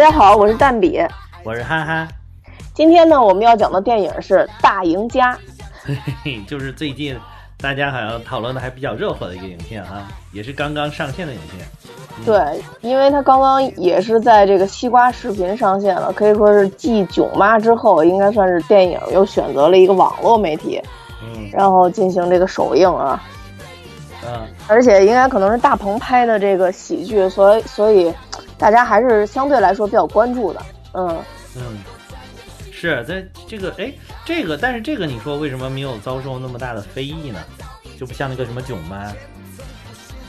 家好，我是蛋比，我是憨憨。今天呢，我们要讲的电影是《大赢家》，嘿嘿嘿，就是最近大家好像讨论的还比较热火的一个影片啊，也是刚刚上线的影片。对，因为它刚刚也是在这个西瓜视频上线了，可以说是继《囧妈》之后，应该算是电影又选择了一个网络媒体，嗯然后进行这个首映啊。嗯，而且应该可能是大鹏拍的这个喜剧，所以所以大家还是相对来说比较关注的。嗯，嗯，是在这个哎，这个但是这个你说为什么没有遭受那么大的非议呢？就不像那个什么囧妈，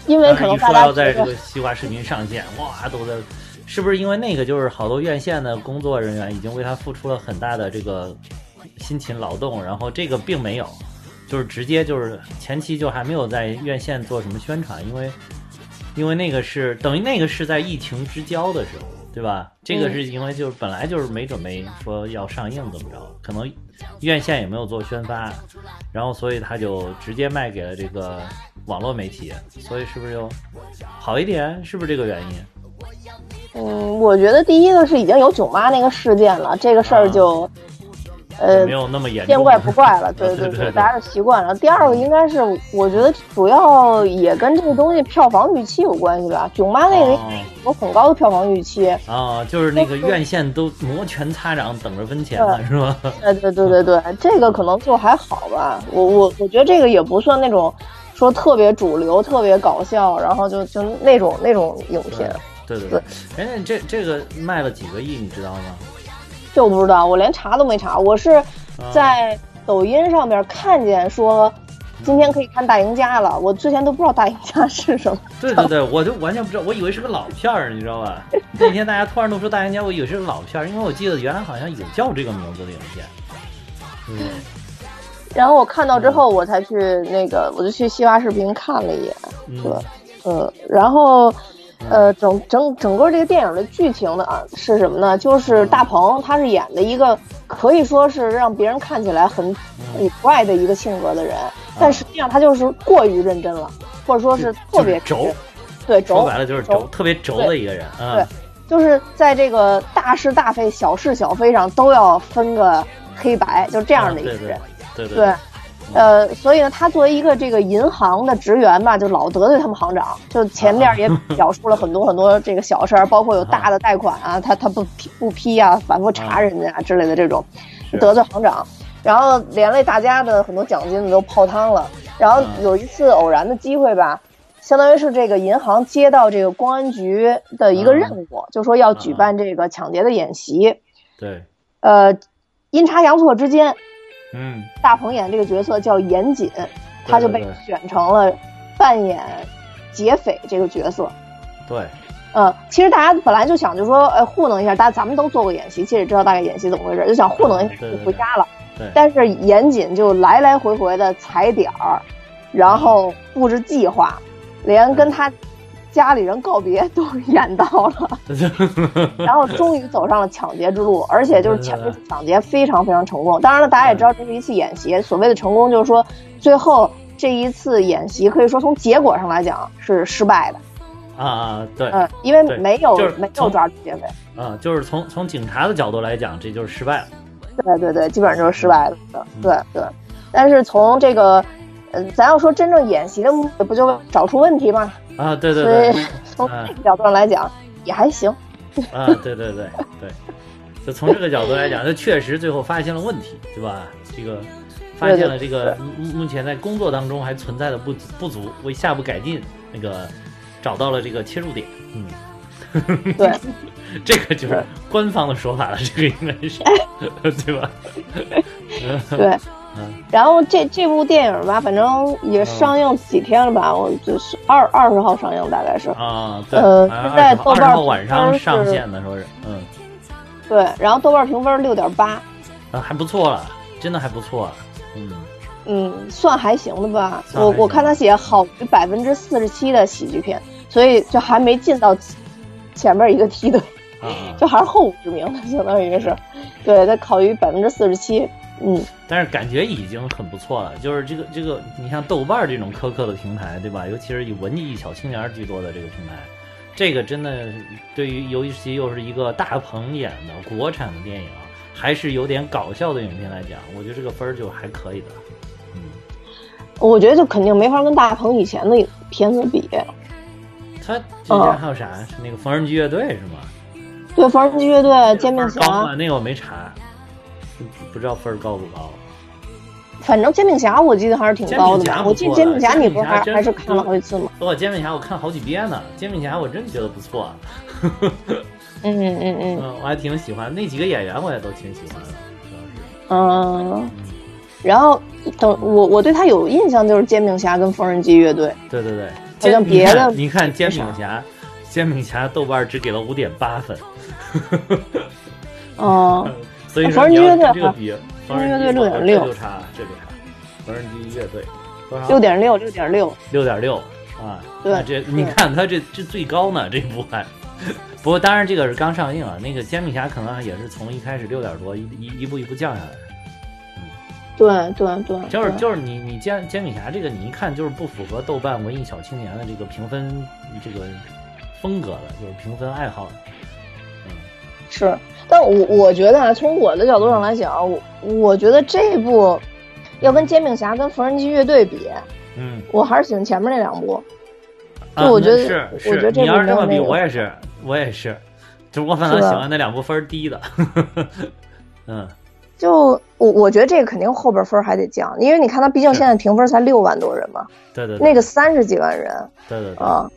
因为可能大家觉得要在这个西瓜视频上线，哇，都在，是不是因为那个就是好多院线的工作人员已经为他付出了很大的这个辛勤劳动，然后这个并没有，就是直接就是前期就还没有在院线做什么宣传，因为因为那个是等于那个是在疫情之交的时候，对吧？这个嗯是因为就是本来就是没准备说要上映怎么着，可能院线也没有做宣发，然后所以他就直接卖给了这个网络媒体，所以是不是就好一点？是不是这个原因？嗯，我觉得第一个是已经有囧妈那个事件了，这个事儿就，呃没，有那么严重，见怪不怪了。对 对对，大家是习惯了。第二个应该是，我觉得主要也跟这个东西票房预期有关系吧。囧妈那个哦有很高的票房预期，啊，就是那个院线都摩拳擦掌等着分钱了，是吧？对对对对对，这个可能就还好吧。我我我觉得这个也不算那种说特别主流、特别搞笑，然后就就那种那种影片，对对对，哎，那这这个卖了几个亿，你知道吗？这我不知道，我连查都没查。我是在抖音上面看见说。今天可以看《大赢家》了，我之前都不知道《大赢家》是什么。对对对，我就完全不知道，我以为是个老片儿，你知道吧？那天大家突然都说《大赢家》，我以为是个老片儿，因为我记得原来好像有叫这个名字的影片。嗯，然后我看到之后，我才去那个，我就去西瓜视频看了一眼，嗯对，嗯，然后，呃，整整整个这个电影的剧情呢啊是什么呢？就是大鹏他是演的一个可以说是让别人看起来很古怪的一个性格的人，但实际上他就是过于认真了，或者说是特别轴，对轴，说白了就是轴，特别轴的一个人啊。对就是在这个大是大非、小是小非上都要分个黑白，就这样的一个人。对对对，呃，所以呢，他作为一个这个银行的职员吧，就老得罪他们行长。就前面也表述了很多很多这个小事儿，包括有大的贷款啊，他他不批不批啊，反复查人家啊之类的这种，得罪行长，然后连累大家的很多奖金都泡汤了。然后有一次偶然的机会吧。相当于是这个银行接到这个公安局的一个任务，就说要举办这个抢劫的演习。对，呃，阴差阳错之间，嗯，大鹏演这个角色叫严谨，他就被选成了扮演劫匪这个角色。对，嗯，其实大家本来就想就说，呃，糊弄一下，大家咱们都做过演习，其实也知道大概演习怎么回事，就想糊弄一下就回家了。对。但是严谨就来来回回的踩点儿，然后布置计划，连跟他家里人告别都演到了。然后终于走上了抢劫之路，而且就是抢抢劫非常非常成功。当然了，大家也知道这是一次演习，所谓的成功就是说最后这一次演习可以说从结果上来讲是失败的，啊啊，对，嗯，因为没有就是没有抓住劫匪，嗯，就是从从警察的角度来讲，这就是失败了。对对对，基本上就是失败的，嗯对对。但是从这个，嗯，咱要说真正演习的目的，不就找出问题吗？啊，对对对，从嗯这个角度上来讲也还行。啊，对对对对，就从这个角度来讲，就确实最后发现了问题，对吧？这个发现了这个目目前在工作当中还存在的不不足，为下步改进，那个找到了这个切入点，嗯，对，这个就是官方的说法了，这个应该是，对吧？对，嗯然后这这部电影吧，反正也上映几天了吧，我就是二二十号上映，大概是。啊，对，呃好像是在20号豆瓣晚上上线的，说是，嗯，对，然后豆瓣评分六点八，啊，还不错了，真的还不错，嗯，嗯，算还行的吧。我我看他写好于百分之四十七的喜剧片，所以就还没进到前面一个梯队，啊，就还是后五十名的，相当于是，对，他考于百分之四十七。嗯，但是感觉已经很不错了。就是这个这个，你像豆瓣这种苛刻的平台，对吧？尤其是以文艺小青年居多的这个平台，这个真的对于尤其又是一个大鹏演的国产的电影，还是有点搞笑的影片来讲，我觉得这个分儿就还可以的。嗯，我觉得就肯定没法跟大鹏以前的片子比。他之前还有啥？是那个缝纫机乐队是吗？对，缝纫机乐队、煎饼侠，那个我没查，不知道分儿高不高。反正煎饼侠我记得还是挺高的吧？我记得煎饼侠你不是还还是看了好几次吗？我煎饼侠我看好几遍呢，煎饼侠我真觉得不错。嗯嗯嗯 嗯，我还挺喜欢那几个演员，我也都挺喜欢的，主要是。嗯，然后等我我对他有印象就是煎饼侠跟缝纫机乐队。对对对。好像别的，你看煎饼侠，煎饼侠豆瓣只给了五点八分。哦，所以缝纫机乐队这个比缝纫机乐队六点六，这就差，这就差。缝纫机乐队多少？六点六，六点六，六点六啊！对，这你看他这这最高呢，这部还。不过当然这个是刚上映啊，那个煎饼侠可能也是从一开始六点多一一一步一步降下来。对对对，就是就是你你煎煎饼侠这个你一看就是不符合豆瓣文艺小青年的这个评分这个风格的，就是评分爱好的。嗯，是，但我我觉得啊，从我的角度上来讲，我我觉得这部要跟煎饼侠跟缝纫机乐队比，嗯，我还是喜欢前面那两部。就我觉得是我觉得这你要是这么比，我也是我也是，就我反正喜欢那两部分低的。嗯。就我我觉得这个肯定后边分还得降，因为你看他毕竟现在评分才六万多人嘛，对对，那个三十几万人，对对啊，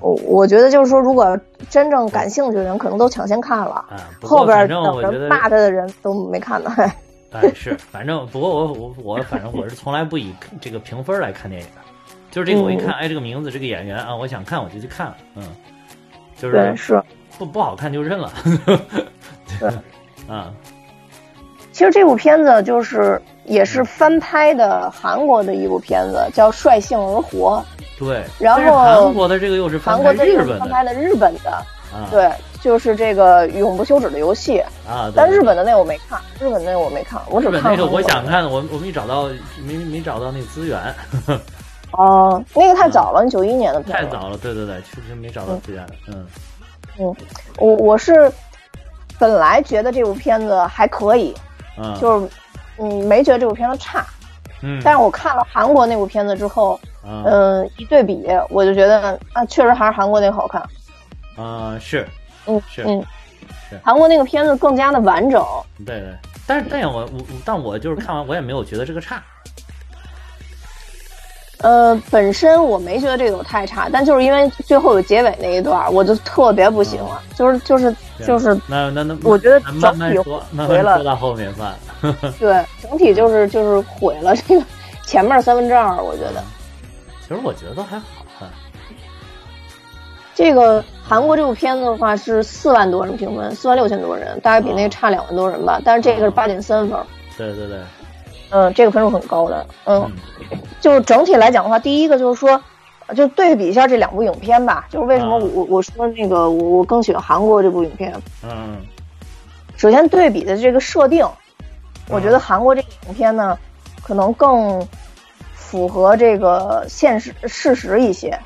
我我觉得就是说，如果真正感兴趣的人，可能都抢先看了，后边等着骂他的人都没看呢。哎，是，反正不过我我我反正我是从来不以这个评分来看电影，就是这个我一看，哎，这个名字这个演员啊，我想看我就去看了，嗯，就是是不不好看就认了，对，啊。其实这部片子就是也是翻拍的韩国的一部片子，叫《率性而活》。对，然后韩国的这个又是韩国日本翻拍的日本的，对，就是这个永不休止的游戏啊。但日本的那我没看，日本那我没看，我只看那个我想看，我我没找到，没没找到那个资源。哦，那个太早了，九一年的片子。太早了，对对对，确实没找到资源。嗯嗯，我我是本来觉得这部片子还可以。嗯，就是，嗯，没觉得这部片子差，嗯，但是我看了韩国那部片子之后，嗯，一对比，我就觉得啊，确实还是韩国那个好看，啊，是，嗯，是，嗯，是，韩国那个片子更加的完整，对对，但是但是我我但我就是看完我也没有觉得这个差。呃，本身我没觉得这个有太差，但就是因为最后有结尾那一段，我就特别不喜欢，就是就是就是。那那那，我觉得整体毁了。说到后面算。对，整体就是就是毁了这个前面三分之二，我觉得。其实我觉得都还好看。这个韩国这部片子的话是四万多人评分，四万六千多人，大概比那个差两万多人吧，但是这个是八点三分。对对对。嗯，这个分数很高的。嗯，就是整体来讲的话，第一个就是说，就对比一下这两部影片吧。就是为什么我我说那个我我更喜欢韩国这部影片。嗯。首先对比的这个设定，我觉得韩国这个影片呢，可能更符合这个现实事实一些。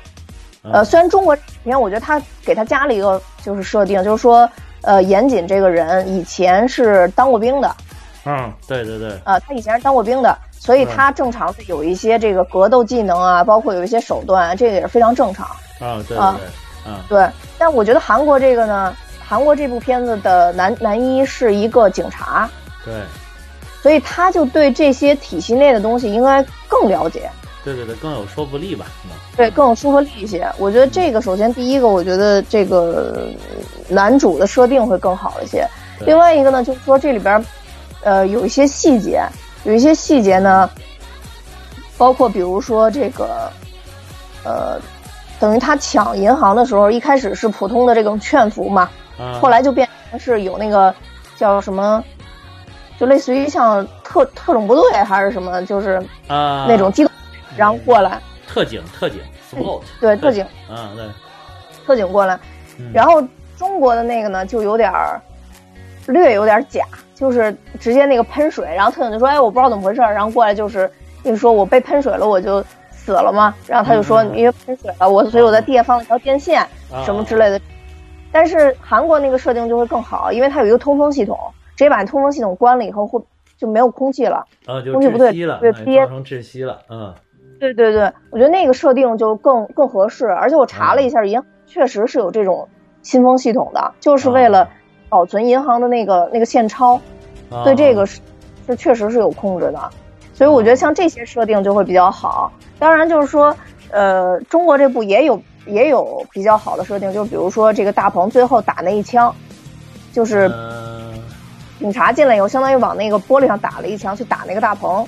呃，虽然中国影片，我觉得他给他加了一个就是设定，就是说，呃，严谨这个人以前是当过兵的。嗯，对对对。啊，他以前是当过兵的，所以他正常是有一些这个格斗技能啊，包括有一些手段，这个也是非常正常。啊，对对对，嗯，对。但我觉得韩国这个呢，韩国这部片子的男男一是一个警察，对，所以他就对这些体系内的东西应该更了解。对对对，更有说服力吧？对，更有说服力一些。我觉得这个首先第一个，我觉得这个男主的设定会更好一些。另外一个呢，就是说这里边。呃，有一些细节，有一些细节呢，包括比如说这个，呃，等于他抢银行的时候，一开始是普通的这种劝服嘛，后来就变成是有那个叫什么，就类似于像特特种部队还是什么，就是啊那种机动，然后过来特警特警对特警，嗯对，特警过来，然后中国的那个呢就有点儿。略有点假，就是直接那个喷水，然后特警就说：“哎，我不知道怎么回事。”然后过来就是跟你说：“我被喷水了，我就死了吗？”然后他就说：“因为喷水了，我所以我在地下放了一条电线，什么之类的。”但是韩国那个设定就会更好，因为它有一个通风系统，直接把通风系统关了以后，会就没有空气了，空气不对，对憋成窒息了。嗯，对对对，我觉得那个设定就更更合适，而且我查了一下，银行确实是有这种新风系统的，就是为了保存银行的那个那个现钞，对这个是是确实是有控制的，所以我觉得像这些设定就会比较好。当然就是说，呃，中国这部也有。也有比较好的设定，就比如说这个大鹏最后打那一枪，就是警察进来以后，相当于往那个玻璃上打了一枪，去打那个大棚。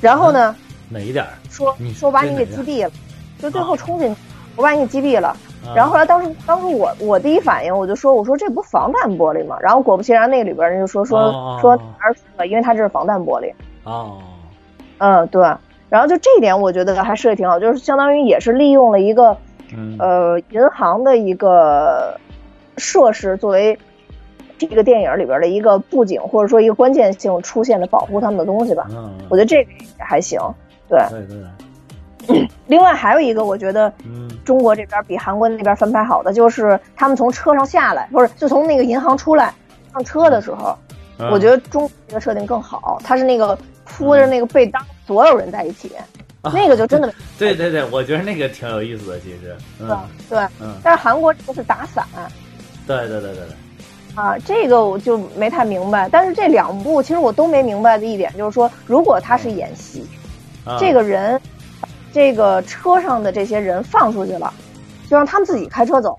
然后呢？哪一点？说说把你给击毙了，就最后冲进去，我把你给击毙了。然后后来当时当时我我第一反应我就说我说这不防弹玻璃吗？然后果不其然那里边人就说说说哪出了，因为它这是防弹玻璃。哦。嗯，对。然后就这一点，我觉得还设计挺好，就是相当于也是利用了一个，呃，银行的一个设施作为这个电影里边的一个布景，或者说一个关键性出现的保护他们的东西吧。嗯，我觉得这个也还行。对对对。另外还有一个，我觉得中国这边比韩国那边翻拍好的，就是他们从车上下来，不是就从那个银行出来上车的时候，我觉得中国这个设定更好，它是那个。铺着那个被当所有人在一起，那个就真的 对对对，我觉得那个挺有意思的，其实，对对，嗯，但是韩国这个是打伞，对对对对对，啊，这个我就没太明白。但是这两部其实我都没明白的一点就是说，如果他是演戏，这个人，这个车上的这些人放出去了，就让他们自己开车走，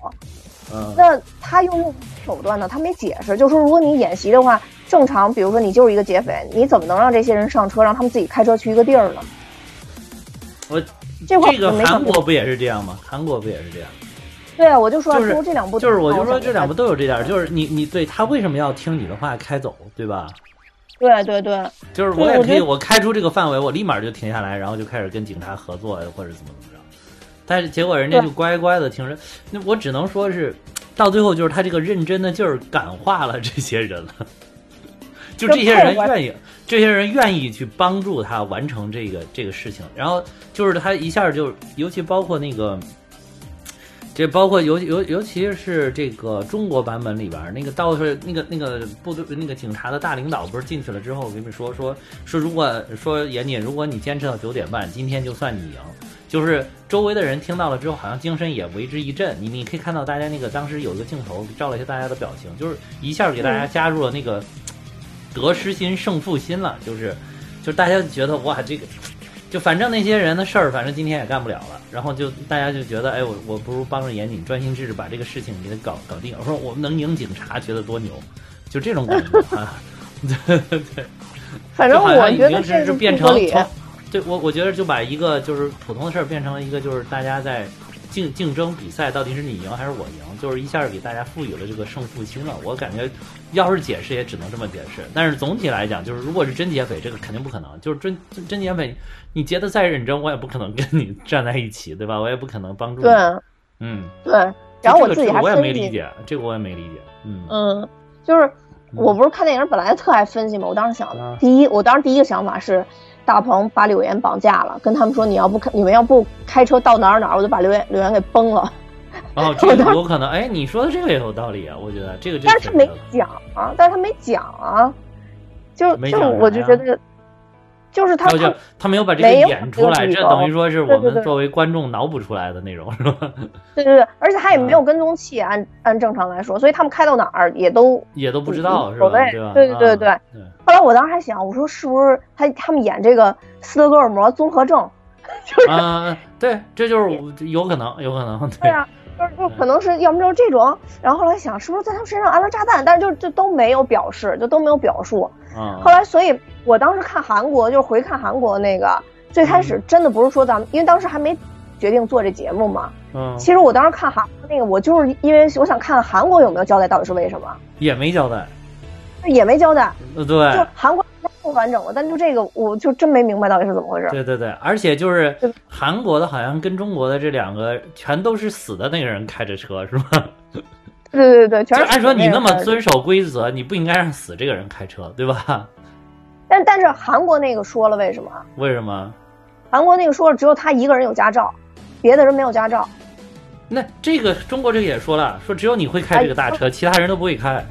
嗯，那他用手段呢？他没解释，就说如果你演习的话。正常，比如说你就是一个劫匪，你怎么能让这些人上车，让他们自己开车去一个地儿呢？我这这个韩国不也是这样吗？韩国不也是这样？对啊，我就说就是这两部，就是我就说这两部都有这点，就是你你对他为什么要听你的话开走，对吧？对对对，就是我也可以，我开出这个范围，我立马就停下来，然后就开始跟警察合作，或者怎么怎么着。但是结果人家就乖乖的听着，那我只能说是到最后就是他这个认真的劲儿感化了这些人了。就这些人愿意，这些人愿意去帮助他完成这个这个事情，然后就是他一下就，尤其包括那个，这包括尤尤尤其是这个中国版本里边那个到是那个那个部队那个警察的大领导不是进去了之后，我跟你们说说说，如果说严谨，如果你坚持到九点半，今天就算你赢。就是周围的人听到了之后，好像精神也为之一振。你你可以看到大家那个当时有一个镜头照了一下大家的表情，就是一下给大家加入了那个。得失心胜负心了，就是，就是大家觉得哇，这个，就反正那些人的事儿，反正今天也干不了了。然后就大家就觉得，哎，我我不如帮着严谨专心致志把这个事情给他搞搞定。我说我们能赢警察，觉得多牛，就这种感觉啊。对对对，反正我觉得是就变成，对我我觉得就把一个就是普通的事儿变成了一个就是大家在。竞竞争比赛到底是你赢还是我赢？就是一下给大家赋予了这个胜负心了。我感觉，要是解释也只能这么解释。但是总体来讲，就是如果是真劫匪，这个肯定不可能。就是真真劫匪，你劫的再认真，我也不可能跟你站在一起，对吧？我也不可能帮助你。对，嗯，对。然后我自己还我也没理解，这个我也没理解。嗯嗯，就是我不是看电影本来特爱分析嘛，我当时想的，第一，我当时第一个想法是。大鹏把柳岩绑架了，跟他们说你要不开，你们要不开车到哪儿哪儿，我就把柳岩柳岩给崩了。哦，这个有可能。哎，你说的这个也有道理啊，我觉得这个。但是他没讲啊，但是他没讲啊，就就我就觉得。就是他，他没有把这个演出来，这等于说是我们作为观众脑补出来的内容，是吧？对对对，而且他也没有跟踪器，按按正常来说，所以他们开到哪儿也都也都不知道，是吧？对对对对。后来我当时还想，我说是不是他他们演这个斯德哥尔摩综合症？就是啊，对，这就是有可能，有可能，对啊。就是就可能是要么就是这种，然后后来想是不是在他们身上安了炸弹，但是就就都没有表示，就都没有表述。嗯。后来，所以我当时看韩国，就是回看韩国那个，最开始真的不是说咱们，因为当时还没决定做这节目嘛。嗯。其实我当时看韩国那个，我就是因为我想看韩国有没有交代到底是为什么。也没交代。也没交代。呃，对。就韩国。不完整了，但就这个，我就真没明白到底是怎么回事。对对对，而且就是韩国的，好像跟中国的这两个全都是死的那个人开着车，是吗？对对对，全就是按说你那么遵守规则，你不应该让死这个人开车，对吧？但但是韩国那个说了为什么？为什么？韩国那个说了，只有他一个人有驾照，别的人没有驾照。那这个中国这个也说了，说只有你会开这个大车，其他人都不会开。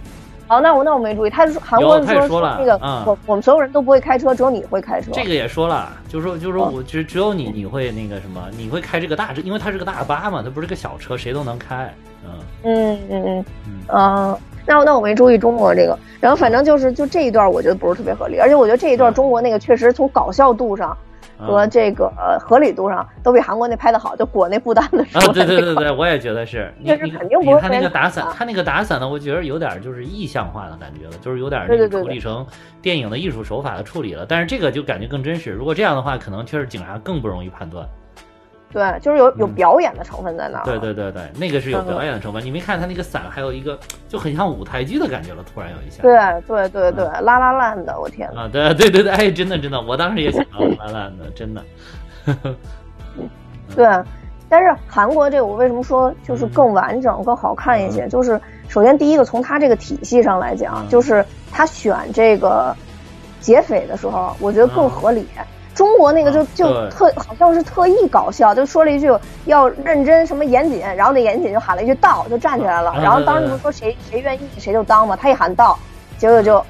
哦，那我那我没注意，他是韩国有他也说了那个、嗯。我我们所有人都不会开车，只有你会开车。这个也说了，就是说，就是说哦。我只只有你你会那个什么，你会开这个大车，因为它是个大巴嘛，它不是个小车，谁都能开。嗯。嗯嗯嗯嗯。嗯，那我那我没注意中国这个，然后反正就是就这一段，我觉得不是特别合理，而且我觉得这一段嗯。中国那个确实从搞笑度上和嗯这个呃合理度上都比韩国那拍的好，就裹那布单的时啊，候对对那个对对，我也觉得是。这是肯定不会你看那个打伞打，他那个打伞呢，我觉得有点就是意象化的感觉了，就是有点那个对对对对处理成电影的艺术手法的处理了。但是这个就感觉更真实。如果这样的话，可能确实警察更不容易判断。对，就是有有嗯表演的成分在那儿。对对对对，那个是有嗯表演的成分。你没看他那个伞，还有一个就很像舞台剧的感觉了，突然有一下。对对对对，拉拉烂的，我天呐。啊，对对对对，哎，真的真的，我当时也想到烂烂的，真的。对，但是韩国这个我为什么说就是更完整、更好看一些？就是首先第一个从它这个体系上来讲，嗯就是他选这个劫匪的时候，我觉得更嗯合理。中国那个就嗯就特好像是特意搞笑，就说了一句要认真什么严谨，然后那严谨就喊了一句到，就站起来了。嗯然后当时不是说谁谁愿意谁就当嘛，他一喊到，结果就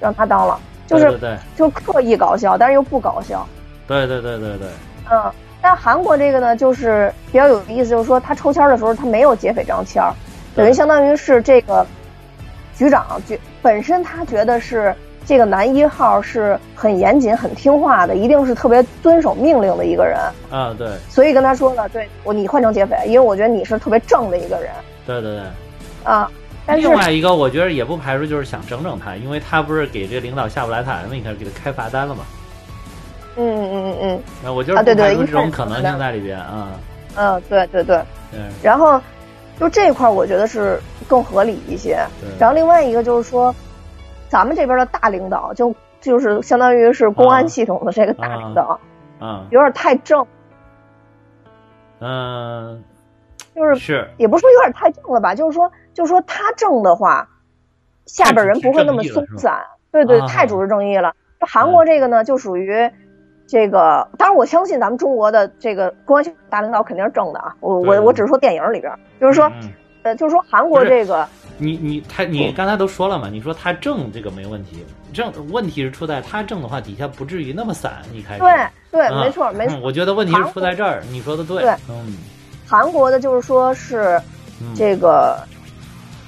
让他当了，就是就刻意搞笑，但是又不搞笑。对对对对对，嗯，但韩国这个呢，就是比较有意思，就是说他抽签的时候，他没有劫匪张签儿，等于相当于是这个局长觉本身他觉得是这个男一号是很严谨、很听话的，一定是特别遵守命令的一个人，啊对所以跟他说了，对我你换成劫匪，因为我觉得你是特别正的一个人对对对。啊。但是另外一个，我觉得也不排除就是想整整他，因为他不是给这个领导下不来台嘛，你看给他开罚单了嘛。嗯嗯嗯嗯那我就是啊对对不排除这种一开始可能性在里边啊。嗯，对对对。嗯，然后就这一块，我觉得是更合理一些。对然后另外一个就是说，咱们这边的大领导就就是相当于是公安系统的这个大领导，嗯有点太正，嗯就是是也不是说有点太正了吧，就是说就是说他正的话，下边人不会那么松散。对对，啊太主持正义了。就韩国这个呢，就属于。这个当然，我相信咱们中国的这个公安系统大领导肯定是正的啊。我我我只是说电影里边，就是说，嗯呃，就是说韩国这个，你你他你刚才都说了嘛，你说他正这个没问题，正问题是出在他正的话底下不至于那么散，一开始对对，啊没错没错嗯。我觉得问题是出在这儿，你说的对，对嗯。韩国的就是说是嗯这个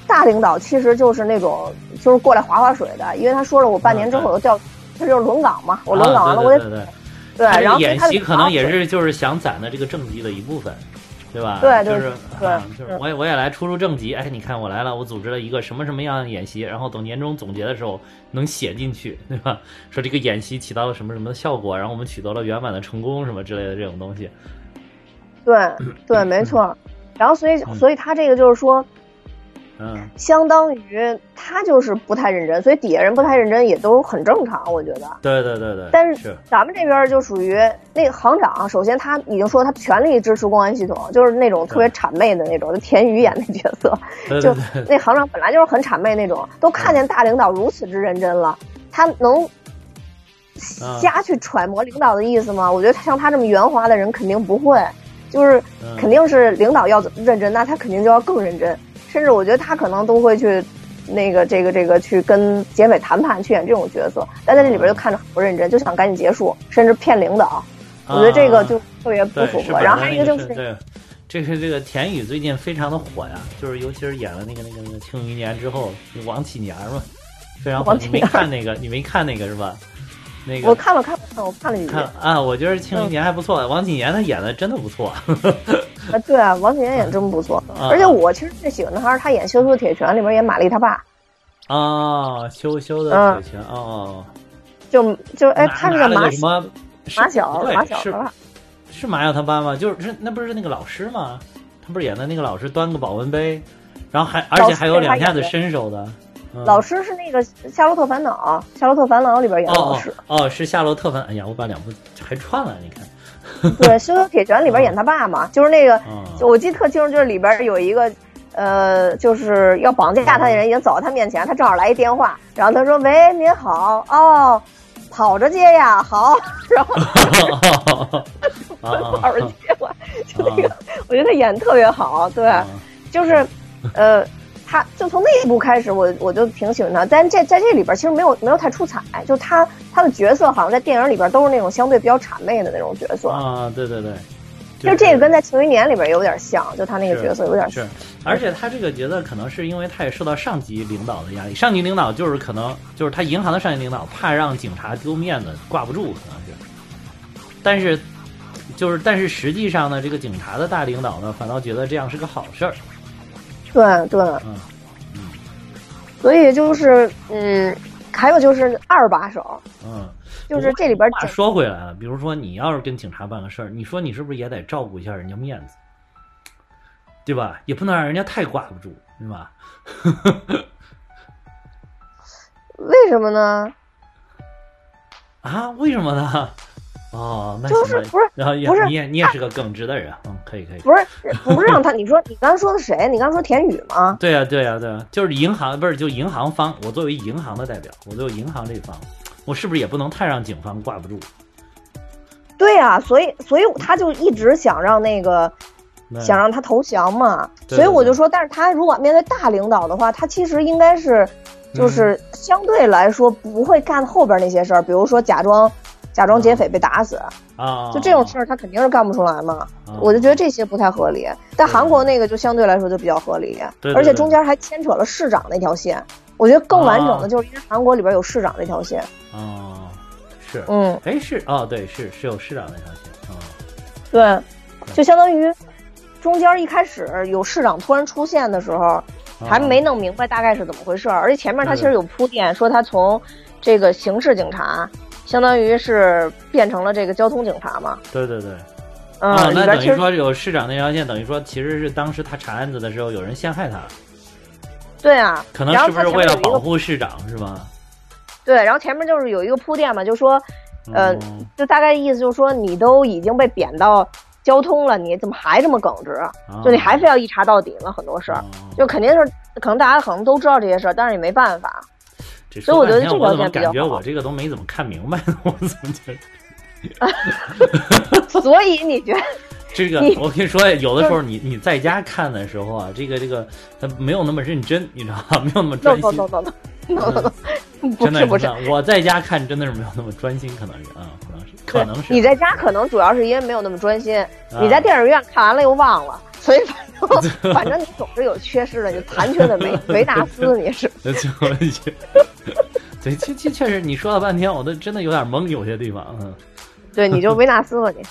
大领导，其实就是那种就是过来划划水的，因为他说了，我半年之后我就调，他就是轮岗嘛，我轮岗完了，我得啊对然后演习可能也是就是想攒的这个政绩的一部分，对吧？对对就是对啊就是嗯我也我也来出出正题，哎，你看我来了，我组织了一个什么什么样的演习，然后等年终总结的时候能写进去，对吧？说这个演习起到了什么什么的效果，然后我们取得了圆满的成功，什么之类的这种东西。对对，没错。然后所以所以他这个就是说，嗯，相当于他就是不太认真，所以底下人不太认真也都很正常，我觉得。对对对对。但是是咱们这边就属于那个行长，首先他已经说他全力支持公安系统，就是那种特别谄媚的那种，就田雨演那角色，就对对对，那行长本来就是很谄媚那种，都看见大领导如此之认真了，他能啊瞎去揣摩领导的意思吗？我觉得像他这么圆滑的人肯定不会，就是嗯肯定是领导要认真，那他肯定就要更认真，甚至我觉得他可能都会去。那个，这个，这个，去跟劫匪谈判，去演这种角色，但在这里边就看着很不认真，就想赶紧结束，甚至骗领导。我觉得这个就特别不符合。然后还有一个就是，对这个，这是这个田雨最近非常的火呀，就是尤其是演了那个那个那个《庆余年》之后，王启年嘛，非常火。你没王启年看那个？你没看那个是吧？那个我看了看了看，我看了几集。看啊，我觉得《庆余年》还不错，王谨言他演的真的不错。啊，对啊，王谨言演真不错，啊而且我其实最喜欢的还是他演《羞羞铁拳》里面演玛丽他爸，哦，羞羞的嗯铁拳，哦，就就哎，他是个马什么？马小对马小是他爸，是马小他爸吗？就是是那不是那个老师吗？他不是演的那个老师端个保温杯，然后还而且还有两下子伸手的。嗯老师是那个《夏洛特烦恼》，《夏洛特烦恼》里边演的老哦师，哦哦，是夏洛特烦。哎呀，我把两部还串了，你看。对，《羞羞铁拳》里边演他爸嘛，就是那个，哦我记得特清楚，就是里边有一个呃，就是要绑架他的人已经走到他面前，他正好来一电话，然后他说：“喂，您好，哦，跑着接呀，好。”然后 跑着接我，就那个，我觉得他演的特别好，对，就是，呃。他就从那一部开始，我我就挺喜欢他，但这在这里边其实没有没有太出彩，就他他的角色好像在电影里边都是那种相对比较谄媚的那种角色。啊，对对对，就这个跟在《庆余年》里边有点像，就他那个角色有点是，而且他这个角色可能是因为他也受到上级领导的压力，上级领导就是可能就是他银行的上级领导怕让警察丢面子挂不住，可能是，但是就是但是实际上呢，这个警察的大领导呢反倒觉得这样是个好事儿。对对，嗯嗯，所以就是嗯，还有就是二把手，嗯，就是这里边话说回来了，比如说你要是跟警察办个事儿，你说你是不是也得照顾一下人家面子，对吧？也不能让人家太挂不住，对吧？为什么呢？啊，为什么呢？哦，那就是不是，然后不是你也你也是个耿直的人，嗯，可以可以。不是不是让他，你说你刚才说的谁？你刚才说田宇吗？对呀对呀对呀，就是银行不是就银行方，我作为银行的代表，我作为银行这方，我是不是也不能太让警方挂不住？对呀、所以所以他就一直想让那个想让他投降嘛，所以我就说，但是他如果面对大领导的话，他其实应该是就是相对来说不会干后边那些事儿，比如说假装。假装劫匪被打死啊，就这种事儿，他肯定是干不出来嘛。啊、我就觉得这些不太合理。但韩国那个就相对来说就比较合理，而且中间还牵扯了市长那条线。我觉得更完整的就是因为韩国里边有市长那条线。哦，是，嗯，哎是哦，对，是是有市长那条线。哦，对，就相当于中间一开始有市长突然出现的时候，还没弄明白大概是怎么回事，而且前面他其实有铺垫，说他从这个刑事警察。相当于是变成了这个交通警察嘛？对对对，嗯，哦、那等于说有市长那条线，等于说其实是当时他查案子的时候有人陷害他。对啊，可能是不是为了保护市长是吧？对，然后前面就是有一个铺垫嘛，就说，呃，嗯、就大概意思就是说，你都已经被贬到交通了，你怎么还这么耿直？哦、就你还非要一查到底呢？很多事儿，哦、就肯定是可能大家可能都知道这些事儿，但是也没办法。所以我觉得这条线比较感觉我这个都没怎么看明白，我怎么觉得？所以你觉得？这个我跟你说，有的时候你你在家看的时候啊，这个这个他没有那么认真，你知道吧？没有那么专心。no no no no no no，不真的是不是，我在家看真的是没有那么专心，可能是啊，可能是可能是。你在家可能主要是因为没有那么专心，啊你在电影院看完了又忘了，所以 反正你总是有缺失的，你残缺的维维纳斯你是。对，确确确实，你说了半天，我都真的有点懵，有些地方，嗯。对，你就维纳斯吧你。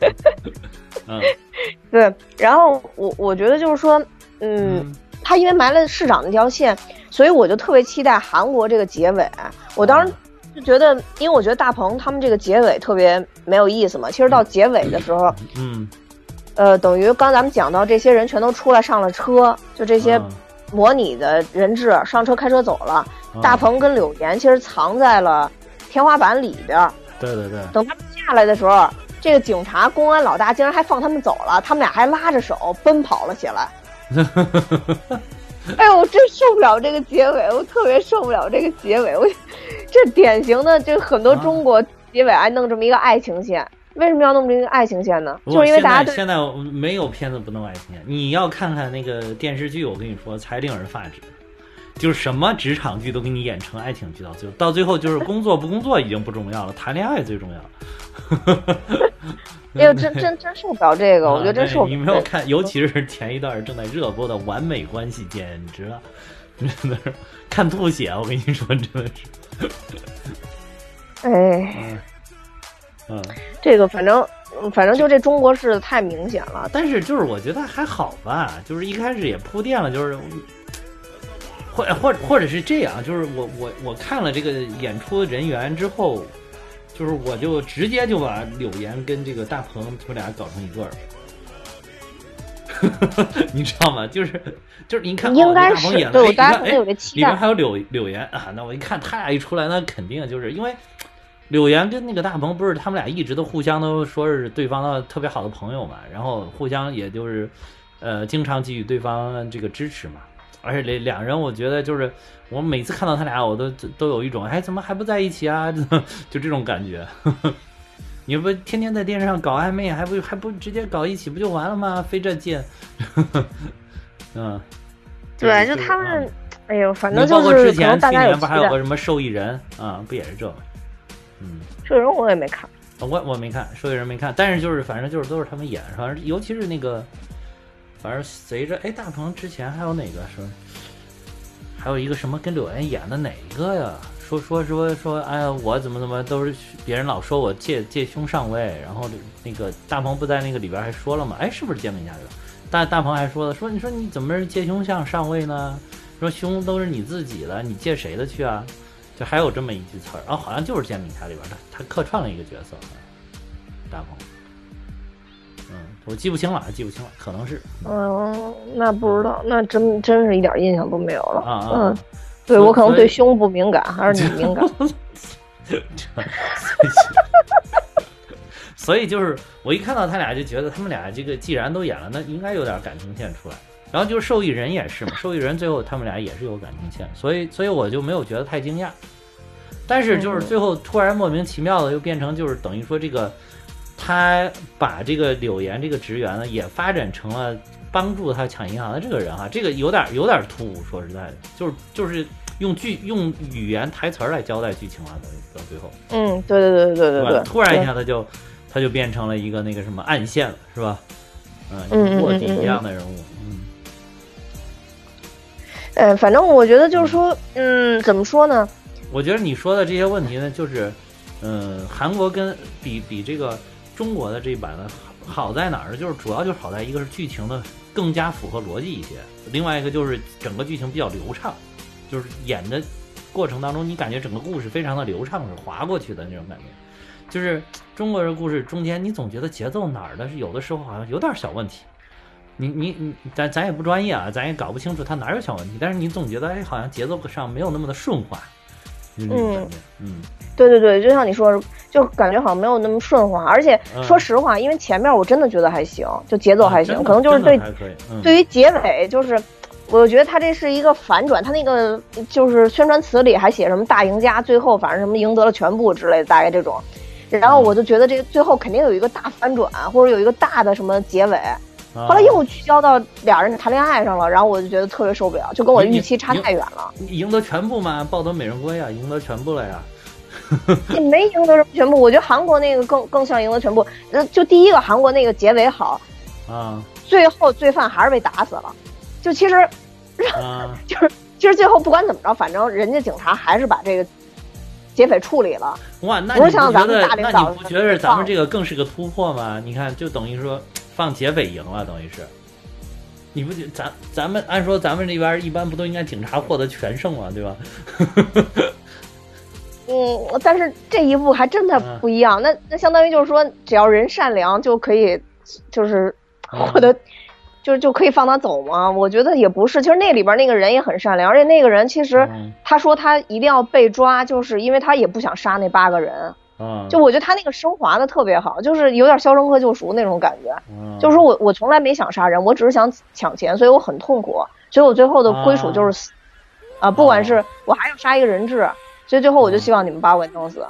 嗯，对，然后我我觉得就是说，嗯，嗯他因为埋了市长那条线，所以我就特别期待韩国这个结尾。我当时就觉得，因为我觉得大鹏他们这个结尾特别没有意思嘛。其实到结尾的时候，嗯，呃，等于刚咱们讲到这些人全都出来上了车，就这些嗯模拟的人质上车开车走了。嗯大鹏跟柳岩其实藏在了天花板里边。对对对，等他们下来的时候，这个警察、公安老大竟然还放他们走了，他们俩还拉着手奔跑了起来。哎呦，我真受不了这个结尾，我特别受不了这个结尾。我这典型的，这很多中国结尾爱弄这么一个爱情线，为什么要弄这个爱情线呢？就是因为大家对现在没有片子不弄爱情线，你要看看那个电视剧，我跟你说才令人发指。就是什么职场剧都给你演成爱情剧，到最后，到最后就是工作不工作已经不重要了，谈恋爱最重要。哎呦，真真真受不了这个，我觉得真受不了。啊你没有看，尤其是前一段正在热播的《完美关系》，简直了，真的是看吐血！我跟你说，真的是。哎，嗯，嗯，这个反正反正就这中国式的太明显了。但是就是我觉得还好吧，就是一开始也铺垫了，就是。或或或者是这样，就是我我我看了这个演出人员之后，就是我就直接就把柳岩跟这个大鹏他们俩搞成一对儿，你知道吗？就是就是你看，应该是、哦、对我当时哎有这期里边还有柳柳岩啊，那我一看他俩一出来，那肯定就是因为柳岩跟那个大鹏不是他们俩一直都互相都说是对方的特别好的朋友嘛，然后互相也就是。呃，经常给予对方这个支持嘛。而且这两人，我觉得就是我每次看到他俩，我都都有一种，哎，怎么还不在一起啊？就这种感觉。你不天天在电视上搞暧昧，还不还不直接搞一起不就完了吗？费这劲。嗯，对，就他们，哎呦，反正包括之前去年不还有个什么受益人啊？不也是这？嗯，受益人我也没看，我我没看，受益人没看，但是就是反正就是都是他们演，反正尤其是那个。反正随着哎，大鹏之前还有哪个说，还有一个什么跟柳岩演的哪一个呀？说说说说，哎呀，我怎么怎么都是别人老说我借借胸上位，然后那个大鹏不在那个里边还说了嘛？哎，是不是煎饼侠的？大大鹏还说了，说你说你怎么是借胸向上位呢？说胸都是你自己的，你借谁的去啊？就还有这么一句词儿，然后好像就是煎饼侠里边的，他客串了一个角色，大鹏。嗯我记不清了，记不清了，可能是。嗯，那不知道，那真真是一点印象都没有了。啊嗯，对我可能对胸不敏感，还是你敏感。所以就是我一看到他俩就觉得他们俩这个既然都演了，那应该有点感情线出来。然后就是受益人也是嘛，受益人最后他们俩也是有感情线，所以所以我就没有觉得太惊讶。但是就是最后突然莫名其妙的又变成就是等于说这个。他把这个柳岩这个职员呢，也发展成了帮助他抢银行的这个人哈，这个有点有点突兀，说实在的，就是就是用剧用语言台词来交代剧情了，到到最后。嗯，对对对对对对。突然一下，他就他就变成了一个那个什么暗线了，是吧？嗯，卧底一样的人物。嗯。呃，反正我觉得就是说，嗯，怎么说呢？我觉得你说的这些问题呢，就是，嗯，韩国跟比比这个。中国的这一版呢，好在哪儿呢？就是主要就是好在一个是剧情的更加符合逻辑一些，另外一个就是整个剧情比较流畅，就是演的过程当中你感觉整个故事非常的流畅，是划过去的那种感觉。就是中国人故事中间你总觉得节奏哪儿的是有的时候好像有点小问题，你你你咱咱也不专业啊，咱也搞不清楚他哪有小问题，但是你总觉得哎好像节奏上没有那么的顺滑。嗯嗯，对对对，就像你说，就感觉好像没有那么顺滑，而且说实话，因为前面我真的觉得还行，就节奏还行，可能就是对对于结尾，就是我觉得他这是一个反转，他那个就是宣传词里还写什么大赢家，最后反正什么赢得了全部之类的，大概这种，然后我就觉得这个最后肯定有一个大反转，或者有一个大的什么结尾。后来又聚焦到俩人谈恋爱上了，然后我就觉得特别受不了，就跟我预期差太远了。赢得全部吗？抱得美人归啊，赢得全部了呀。你没赢得什么全部，我觉得韩国那个更更像赢得全部。呃，就第一个韩国那个结尾好啊，最后罪犯还是被打死了。就其实，就是其实最后不管怎么着，反正人家警察还是把这个劫匪处理了。哇，那不是像咱们大领导，那你不觉得咱们这个更是个突破吗？你看，就等于说。放劫匪赢了，等于是，你不觉咱咱们按说咱们这边一般不都应该警察获得全胜吗？对吧？嗯，但是这一步还真的不一样。那那相当于就是说，只要人善良就可以，就是获得，就就可以放他走吗？我觉得也不是。其实那里边那个人也很善良，而且那个人其实他说他一定要被抓，就是因为他也不想杀那八个人。就我觉得他那个升华的特别好，就是有点《肖申克救赎》那种感觉。嗯就是说我我从来没想杀人，我只是想抢钱，所以我很痛苦，所以我最后的归属就是死。啊，不管是我还要杀一个人质，所以最后我就希望你们把我给弄死。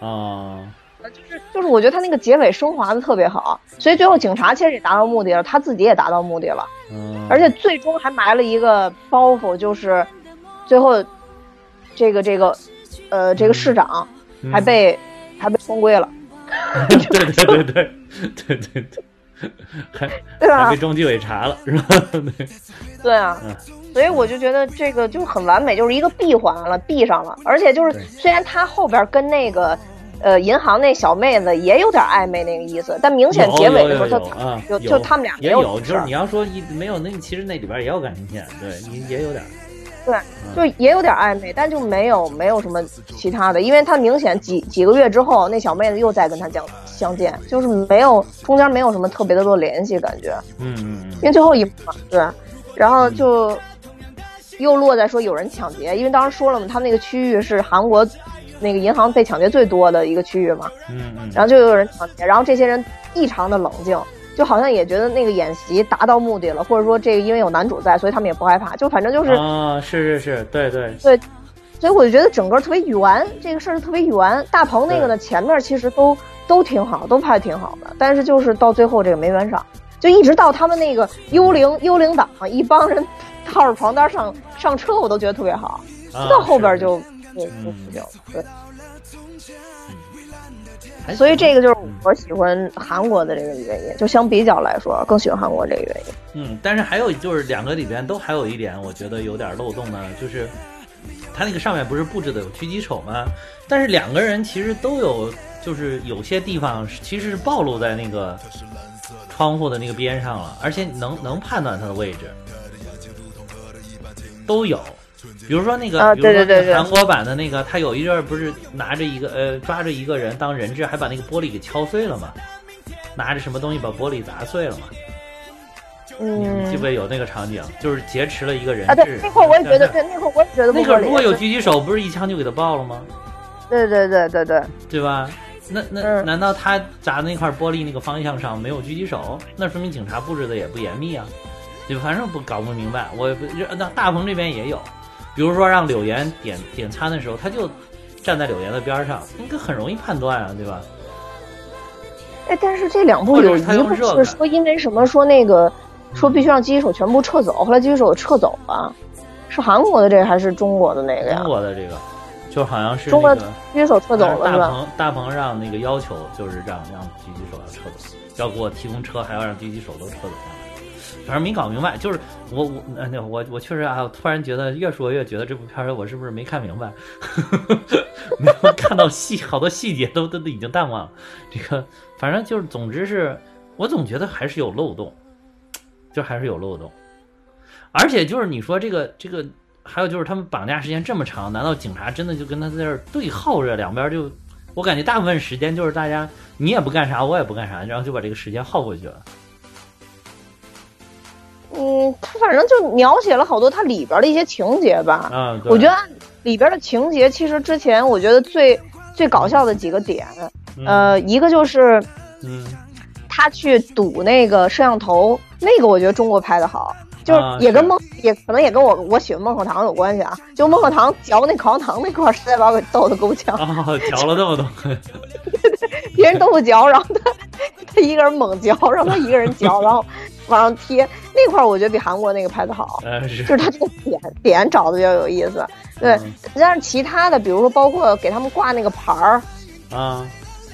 啊，就是就是我觉得他那个结尾升华的特别好，所以最后警察其实也达到目的了，他自己也达到目的了。嗯，而且最终还埋了一个包袱，就是最后这个这个呃这个市长还被。还被封规了，对对对对对对对，还 还被中纪委查了是吧？对 对啊，所以我就觉得这个就很完美，就是一个闭环了，闭上了。而且就是虽然他后边跟那个呃银行那小妹子也有点暧昧那个意思，但明显结尾的时候他有就他们俩也有，就是你要说一没有那其实那里边也有感情线，对，也也有点。对，就也有点暧昧，但就没有没有什么其他的，因为他明显几几个月之后，那小妹子又再跟他相相见，就是没有中间没有什么特别的多联系感觉。嗯嗯嗯。因为最后一幕嘛，对，然后就又落在说有人抢劫，因为当时说了嘛，他们那个区域是韩国那个银行被抢劫最多的一个区域嘛。嗯嗯。然后就有人抢劫，然后这些人异常的冷静，就好像也觉得那个演习达到目的了，或者说这个因为有男主在，所以他们也不害怕。就反正就是啊，是是是，对对对，所以我就觉得整个特别圆，这个事儿特别圆。大鹏那个呢，前面其实都都挺好，都拍的挺好的，但是就是到最后这个没圆上，就一直到他们那个幽灵幽灵党一帮人套着床单上上车，我都觉得特别好，到后边就就就死掉了，对。所以这个就是我喜欢韩国的这个原因，就相比较来说，更喜欢韩国这个原因。嗯，但是还有就是两个里边都还有一点，我觉得有点漏洞呢，就是他那个上面不是布置的有狙击手吗？但是两个人其实都有，就是有些地方其实是暴露在那个窗户的那个边上了，而且能能判断他的位置，都有。比如说那个，比如说韩国版的那个，他有一阵不是拿着一个呃抓着一个人当人质，还把那个玻璃给敲碎了嘛？拿着什么东西把玻璃砸碎了嘛？嗯，记不记得有那个场景？就是劫持了一个人质。那块我也觉得，对那块我也觉得那个如果有狙击手，不是一枪就给他爆了吗？对对对对对，对吧？那那难道他砸那块玻璃那个方向上没有狙击手？那说明警察布置的也不严密啊！就反正不搞不明白。我那大鹏这边也有。比如说让柳岩点点餐的时候，他就站在柳岩的边上，应该很容易判断啊，对吧？哎，但是这两部有一部是说因为什么说那个说必须让狙击手全部撤走，后来狙击手撤走了，是韩国的这个还是中国的那个呀？中国的这个，就好像是中国狙击手撤走了是吧？大鹏大鹏让那个要求就是让让狙击手要撤走，要给我提供车，还要让狙击手都撤走。反正没搞明白，就是我我那我我确实啊，突然觉得越说越觉得这部片儿我是不是没看明白？没有看到细好多细节都都都已经淡忘了。这个反正就是，总之是我总觉得还是有漏洞，就还是有漏洞。而且就是你说这个这个，还有就是他们绑架时间这么长，难道警察真的就跟他在这儿对耗着？两边就我感觉大部分时间就是大家你也不干啥，我也不干啥，然后就把这个时间耗过去了。嗯，他反正就描写了好多他里边的一些情节吧。嗯，我觉得里边的情节其实之前我觉得最最搞笑的几个点，呃，一个就是，嗯，他去堵那个摄像头，那个我觉得中国拍的好，就是也跟孟也可能也跟我我喜欢孟鹤堂有关系啊。就孟鹤堂嚼那口香糖那块，实在把我给逗得够呛。啊，嚼了那么多，别人都不嚼，然后他他一个人猛嚼，让他一个人嚼，然后。往上贴那块儿，我觉得比韩国那个拍的好，就是他这个点点找的比较有意思。对，但是其他的，比如说包括给他们挂那个牌儿，啊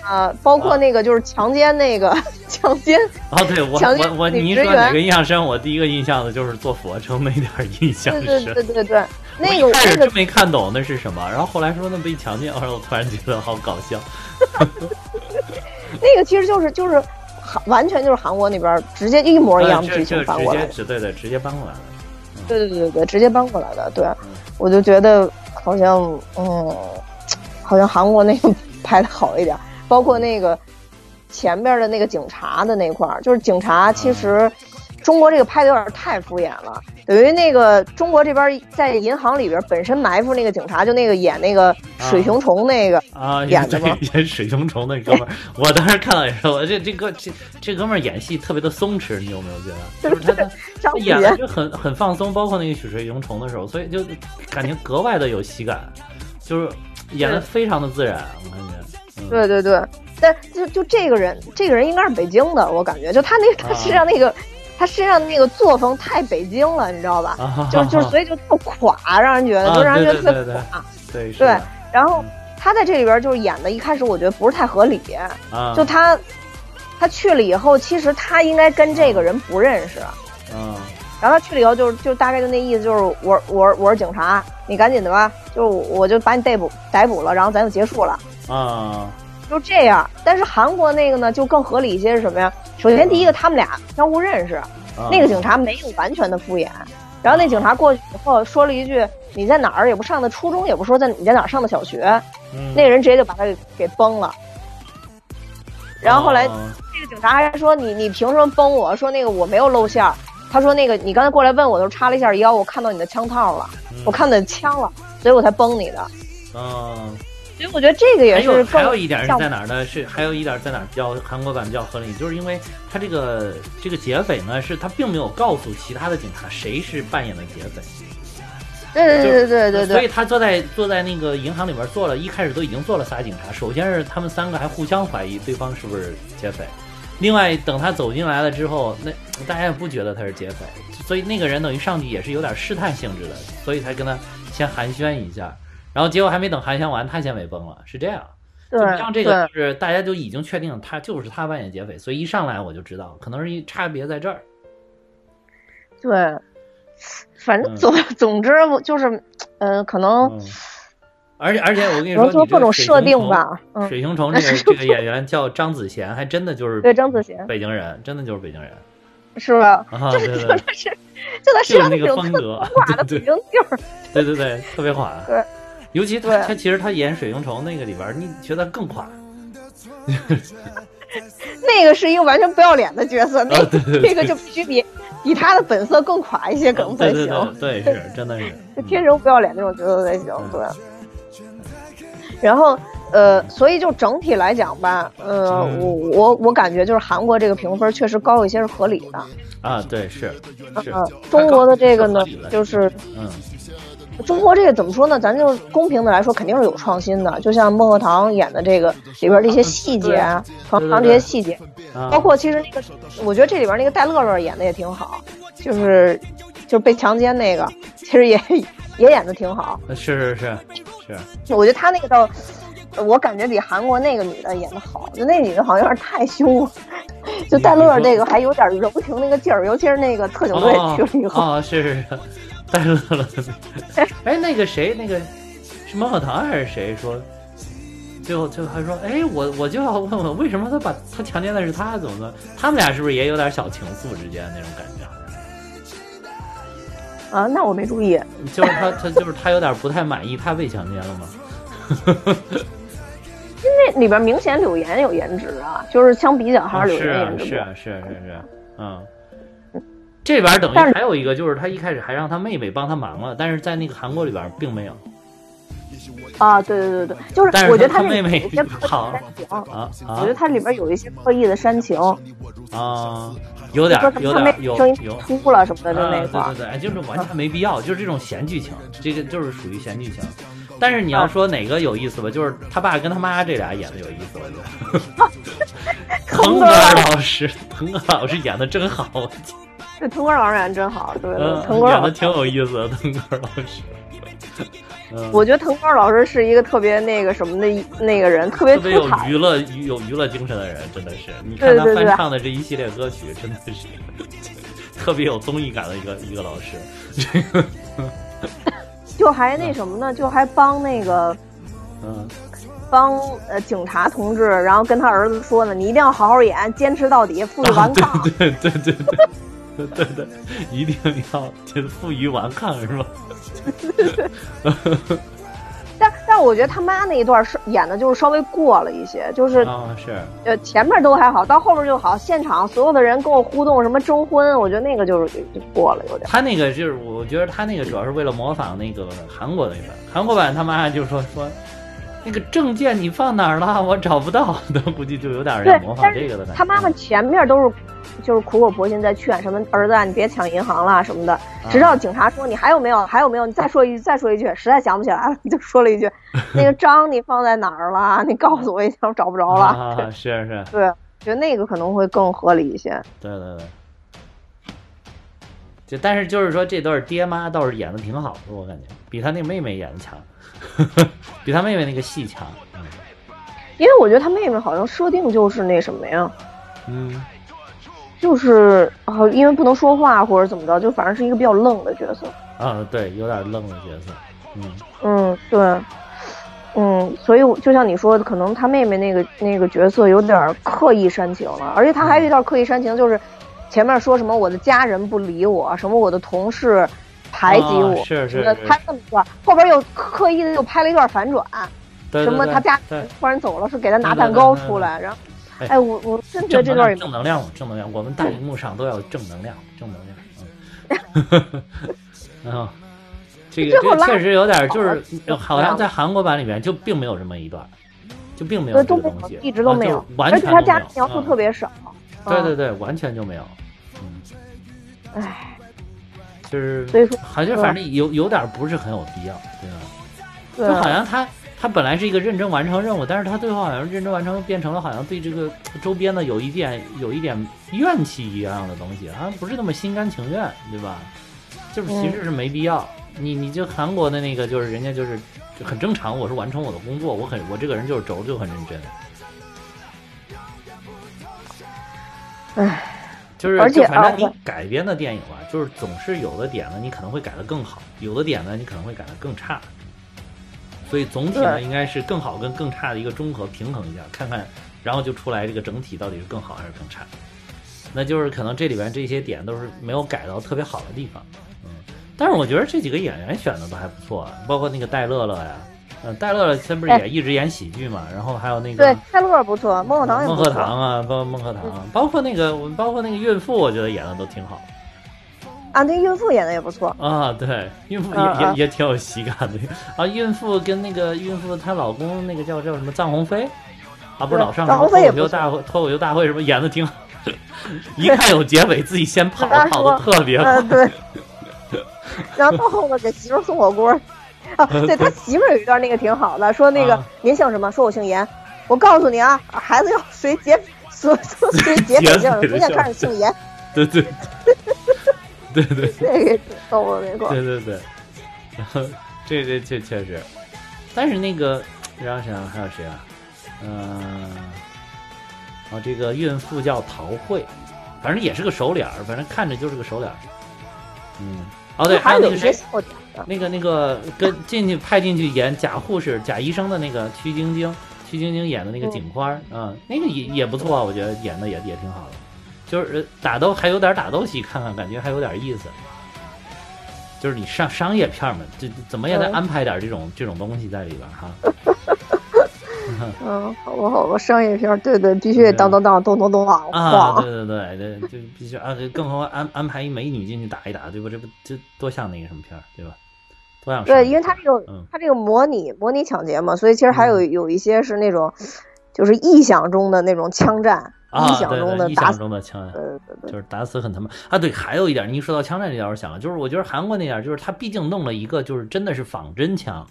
啊，包括那个就是强奸那个 强奸。哦，对我我我，你说哪个印象深？我第一个印象的就是做俯卧撑那点印象深。对对对对对，那个开始真没看懂那是什么，然后后来说那被强奸，然后我突然觉得好搞笑。那个其实就是就是。完全就是韩国那边直接一模一样的剧情搬过来，对对，直接搬过来的。对对对对对，直接搬过来的。对，我就觉得好像，嗯，好像韩国那个拍的好一点，包括那个前边的那个警察的那块儿，就是警察其实。中国这个拍的有点太敷衍了，等于那个中国这边在银行里边本身埋伏那个警察，就那个演那个水熊虫那个啊，演的 演水熊虫那哥们儿，我当时看到也是，我这这哥这这哥们儿演戏特别的松弛，你有没有觉得？就是他他演的就很很放松，包括那个水熊虫的时候，所以就感觉格外的有喜感，就是演的非常的自然，我感觉。对对对，但就就这个人，这个人应该是北京的，我感觉。就他那他身上那个。他身上那个作风太北京了，你知道吧？就就 所以就特垮，让人觉得就让人觉得特垮。对对。然后他在这里边就是演的，一开始我觉得不是太合理。啊。就他他去了以后，其实他应该跟这个人不认识。嗯。然后他去了以后，就是就大概就那意思，就是我我我是警察，你赶紧的吧，就我就把你逮捕逮捕了，然后咱就结束了。啊。就这样，但是韩国那个呢就更合理一些，是什么呀？首先第一个，他们俩相互认识，那个警察没有完全的敷衍。然后那警察过去以后说了一句：“你在哪儿？也不上的初中，也不说在你在哪儿上的小学。”那个人直接就把他给给崩了。然后后来这个警察还说：“你你凭什么崩我？说那个我没有露馅儿。”他说：“那个你刚才过来问我，都插了一下腰，我看到你的枪套了，我看到枪了，所以我才崩你的。”嗯。所以我觉得这个也是还有一点是在哪儿呢？是还有一点在哪儿比较韩国版比较合理，就是因为他这个这个劫匪呢，是他并没有告诉其他的警察谁是扮演的劫匪，对对对对对对所以他坐在坐在那个银行里边坐了，一开始都已经坐了仨警察。首先是他们三个还互相怀疑对方是不是劫匪，另外等他走进来了之后，那大家也不觉得他是劫匪，所以那个人等于上去也是有点试探性质的，所以才跟他先寒暄一下，然后结果还没等寒暄完，他先尾崩了，是这样。对像这个就是大家就已经确定他就是他扮演劫匪，所以一上来我就知道，可能是一差别在这儿。对，反正嗯总总之我就是，嗯，可能嗯，而且而且我跟你说，可能做你这个各种设定吧。嗯，水熊虫这个 这个演员叫张子贤，还真的就是对张子贤北京人，真的就是北京人是吧？啊，就是对对对就是是，就他身上就是那个种特风格垮的对北京劲儿。对对对，特别垮。对，尤其他对他其实他演水晶虫那个里边，你觉得更垮。那个是一个完全不要脸的角色，那啊对对对这个就必须比比他的本色更垮一些，可能才对对行。对对，是真的是。就天生不要脸那种角色才行，对。然后呃，所以就整体来讲吧，呃，嗯我我我感觉就是韩国这个评分确实高一些是合理的。啊，对是是呃，中国的这个呢就是嗯中国这个怎么说呢？咱就是公平的来说，肯定是有创新的。就像孟鹤堂演的这个里边的一些细节啊，床堂这些细节，啊，包括其实那个，我觉得这里边那个戴乐乐演的也挺好，就是就是被强奸那个，其实也也演的挺好。是是是是，我觉得他那个倒，我感觉比韩国那个女的演的好，就那女的好像有点太凶了。就戴乐乐这个还有点柔情那个劲儿，尤其是那个特警队哦去了以后，哦，是是是，戴乐乐。哎，那个谁，那个是孟鹤堂还是谁说？最后最后还说，哎，我我就要问问，为什么他把他强奸的是他？怎么的？他们俩是不是也有点小情愫之间那种感觉？啊，那我没注意。就是他他就是他有点不太满意，他被强奸了吗？那里边明显柳岩有颜值啊，就是相比较还啊是柳岩颜值多。是啊是啊是啊是啊，嗯。这边等于还有一个，就是他一开始还让他妹妹帮他忙了，但是在那个韩国里边并没有啊，对对对对，就是是我觉得他妹妹有些刻意好煽情，啊我啊觉得他里边有一些刻意的煽情，啊，有点说有他妹点有声音有哭了什么的，就啊，那块儿对对。对，哎就是完全没必要，就是这种闲剧情，这个就是属于闲剧情。但是你要说哪个有意思吧，就是他爸跟他妈这俩演的有意思，我觉得。腾格尔老师，腾格尔老师演的真好，这腾格尔老师演的真好，对腾格尔老师，演的挺有意思的，腾格尔老师。嗯，我觉得腾格尔老师是一个特别那个什么的那个人，特别特别有。娱乐有娱乐精神的人，真的是。你看他对对对翻唱的这一系列歌曲，真的是 特别有综艺感的一个一个老师。这个，就还那什么呢？就还帮那个嗯。帮呃警察同志，然后跟他儿子说呢，你一定要好好演，坚持到底，负隅顽抗。啊对对对对对对对，一定要就负隅顽抗是吧？我觉得他妈那一段是演的就是稍微过了一些，就是啊，是呃前面都还好，到后面就好，现场所有的人跟我互动，什么征婚，我觉得那个就是就过了有点。他那个就是，我觉得他那个主要是为了模仿那个韩国那版，韩国版他妈就说说。那个证件你放哪儿了？我找不到，那估计就有点 对要模，仿这个的感觉。他妈妈前面都是就是苦口婆心在劝什么儿子啊，你别抢银行了什么的，直到警察说你还有没有，还有没有，你再说一句，再说一句，实在想不起来了，你就说了一句，那个章你放在哪儿了？你告诉我一下，我找不着了。啊，是是，对，觉得那个可能会更合理一些。对对对。就但是就是说这对爹妈倒是演的挺好的，我感觉比他那妹妹演的强，呵呵比他妹妹那个戏强。嗯因为我觉得他妹妹好像设定就是那什么呀，嗯，就是啊，因为不能说话或者怎么着，就反正是一个比较愣的角色。嗯，对，有点愣的角色。嗯嗯，对，嗯，所以我就像你说的，可能他妹妹那个那个角色有点刻意煽情了，而且他还有一段刻意煽情，就是前面说什么我的家人不理我，什么我的同事排挤我，啊是是拍那么一段，后边又刻意的又拍了一段反转，对对对什么他家人突然走了，是给他拿蛋糕出来，然后，哎哎，我我真觉得这段也正能量，正能量，我们大荧幕上都要正能量，正能量。嗯，嗯，这个这确实有点，就是好好像在韩国版里面就并没有这么一段，就并没有对，东西，，一直都没有而且全都没有它加的描述嗯。特别少。嗯，对对对，完全就没有，嗯，唉，就是所以说好像反正有有点不是很有必要，对吧？对就好啊，像他他本来是一个认真完成任务，但是他最后好像认真完成变成了好像对这个周边的有一点有一点怨气一样的东西，好像不是那么心甘情愿，对吧？就是其实是没必要。你你就韩国的那个就是人家就是很正常，我是完成我的工作，我很我这个人就是轴就很认真。唉，就是，而且就反正你啊改编的电影吧，就是总是有的点呢，你可能会改得更好，有的点呢，你可能会改得更差。所以总体呢，应该是更好跟更差的一个综合，平衡一下，看看，然后就出来这个整体到底是更好还是更差。那就是可能这里边这些点都是没有改到特别好的地方，嗯。但是我觉得这几个演员选的都还不错，啊包括那个戴乐乐呀，嗯，戴乐乐他不是哎也一直演喜剧嘛，然后还有那个对，泰勒不错，孟鹤堂也孟鹤。堂啊，包括孟鹤堂，包括那个我们包括那个孕妇，我觉得演的都挺好啊，那孕妇演的也不错。啊。对，孕妇也、也也挺有喜感的啊。孕妇跟那个孕妇她老公那个叫叫什么臧鸿飞啊，不是老上脱口秀大会脱口秀大会什么演的挺好，一看有结尾自己先跑 跑的特别快呃，。对。然后到后面给媳妇送火锅儿，啊，对他 媳妇儿有一段那个挺好的，说那个啊您姓什么？说我姓严。我告诉你啊，孩子要随劫随 随劫匪姓，逐渐开始姓严，对对 对对这个挺逗的那块儿。对对对，然后这这这确实，但是那个让我想想还有谁啊？嗯、啊，这个孕妇叫陶慧，反正也是个熟脸儿，反正看着就是个熟脸儿。嗯，哦对，还还有那个谁。那个那个跟进去派进去演假护士、假医生的那个曲晶晶，曲晶晶演的那个警花儿，嗯，那个也也不错，我觉得演的也也挺好的，就是呃打斗还有点打斗戏，看看感觉还有点意思。就是你上商业片嘛，这怎么也得嗯安排点这种这种东西在里边儿哈。嗯，好吧，好吧，商业片，对对，必须得当当当，咚咚咚啊，啊，对对对对，就必须啊，更何况安安排一美女进去打一打，对吧？这不这多像那个什么片儿，对吧？对，因为它这种嗯它这个模拟模拟抢劫嘛，所以其实还有嗯有一些是那种，就是臆想中的那种枪战，啊，臆想对对臆想中的打死。中的枪就是打死很他妈啊！对，还有一点，你一说到枪战这点，我想了，就是我觉得韩国那点儿，就是他毕竟弄了一个，就是真的是仿真枪，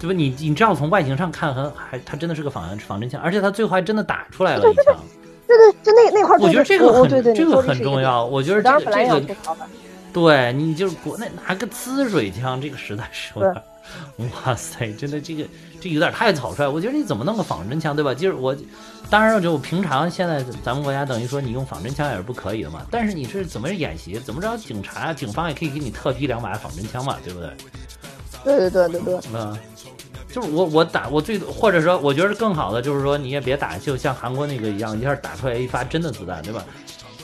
对吧？你你这样从外形上看，还还他真的是个仿仿真枪，而且他最后还真的打出来了一枪。对对，就那那块儿，我觉得这个很这个。很重要。我觉得我这个这个对你就是国内拿个呲水枪，这个实在是有点，哇塞，真的这个这有点太草率。我觉得你怎么弄个仿真枪，对吧？就是我，当然了，就平常现在咱们国家等于说你用仿真枪也是不可以的嘛。但是你是怎么演习，怎么着警察、警方也可以给你特批两把仿真枪嘛，对不对？对对对对对，嗯，就是我我打我最多，或者说我觉得更好的就是说你也别打，就像韩国那个一样，一下打出来一发真的子弹，对吧？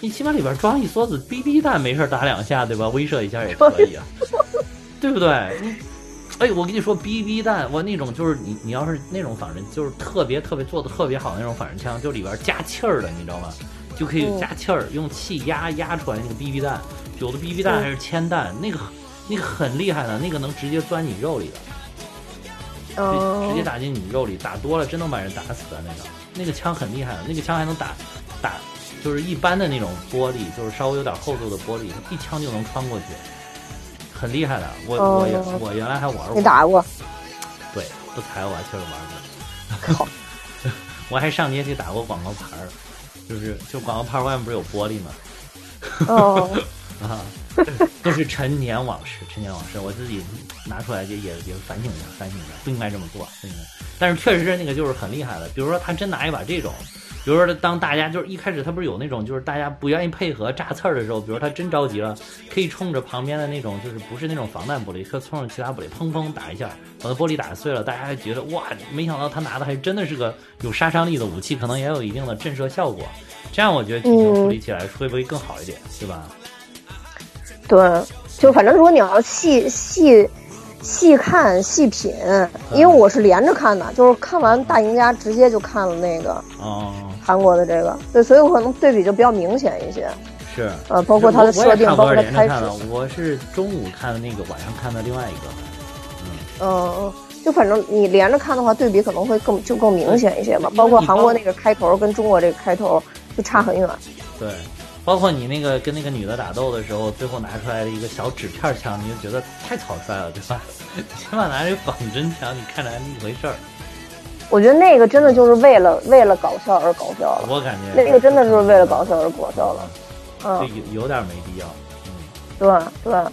你起码里边装一梭子 BB 弹，没事打两下，对吧？威慑一下也可以啊，对不对？你，哎，我跟你说，BB 弹，我那种就是你你要是那种仿真，就是特别特别做的特别好的那种仿真枪，就里边加气儿的，你知道吗？就可以嗯加气儿，用气压压出来那个 BB 弹，有的 BB 弹还是铅弹，那个那个很厉害的，那个能直接钻你肉里的。直直接嗯，打进你肉里，打多了真能把人打死的那个。那个枪很厉害的，那个枪还能打打，就是一般的那种玻璃，就是稍微有点厚度的玻璃，一枪就能穿过去，很厉害的。我、我我原来还玩过，你打过？对，不才我还确实玩过。我还上街去打过广告牌儿，就是就广告牌儿外面不是有玻璃吗？哦，啊，都是陈年往事，陈年往事，我自己拿出来就也也反省一下，反省一下，不应该这么做，不应该。但是确实是那个就是很厉害的，比如说他真拿一把这种，比如说当大家就是一开始他不是有那种就是大家不愿意配合炸刺儿的时候，比如他真着急了，可以冲着旁边的那种就是不是那种防弹玻璃，可以冲着其他玻璃砰砰打一下，把那玻璃打碎了，大家还觉得哇，没想到他拿的还真的是个有杀伤力的武器，可能也有一定的震慑效果。这样我觉得剧情处理起来会不会更好一点，对吧？对，就反正如果你要细细细看细品，因为我是连着看的，就是看完《大赢家》直接就看了那个哦，韩国的这个，对，所以我可能对比就比较明显一些。是，呃，包括它的设定，包括它开始。我是中午看的那个，晚上看的另外一个。嗯嗯，就反正你连着看的话，对比可能会更就更明显一些吧。包括韩国那个开头跟中国这个开头就差很远。对。包括你那个跟那个女的打斗的时候，最后拿出来的一个小纸片枪，你就觉得太草率了，对吧？起码拿着仿真枪，你看着还那么回事儿。我觉得那个真的就是为了为了搞笑而搞笑了。我感觉那个真的就是为了搞笑而搞笑了。嗯，有有点没必要。嗯，对对。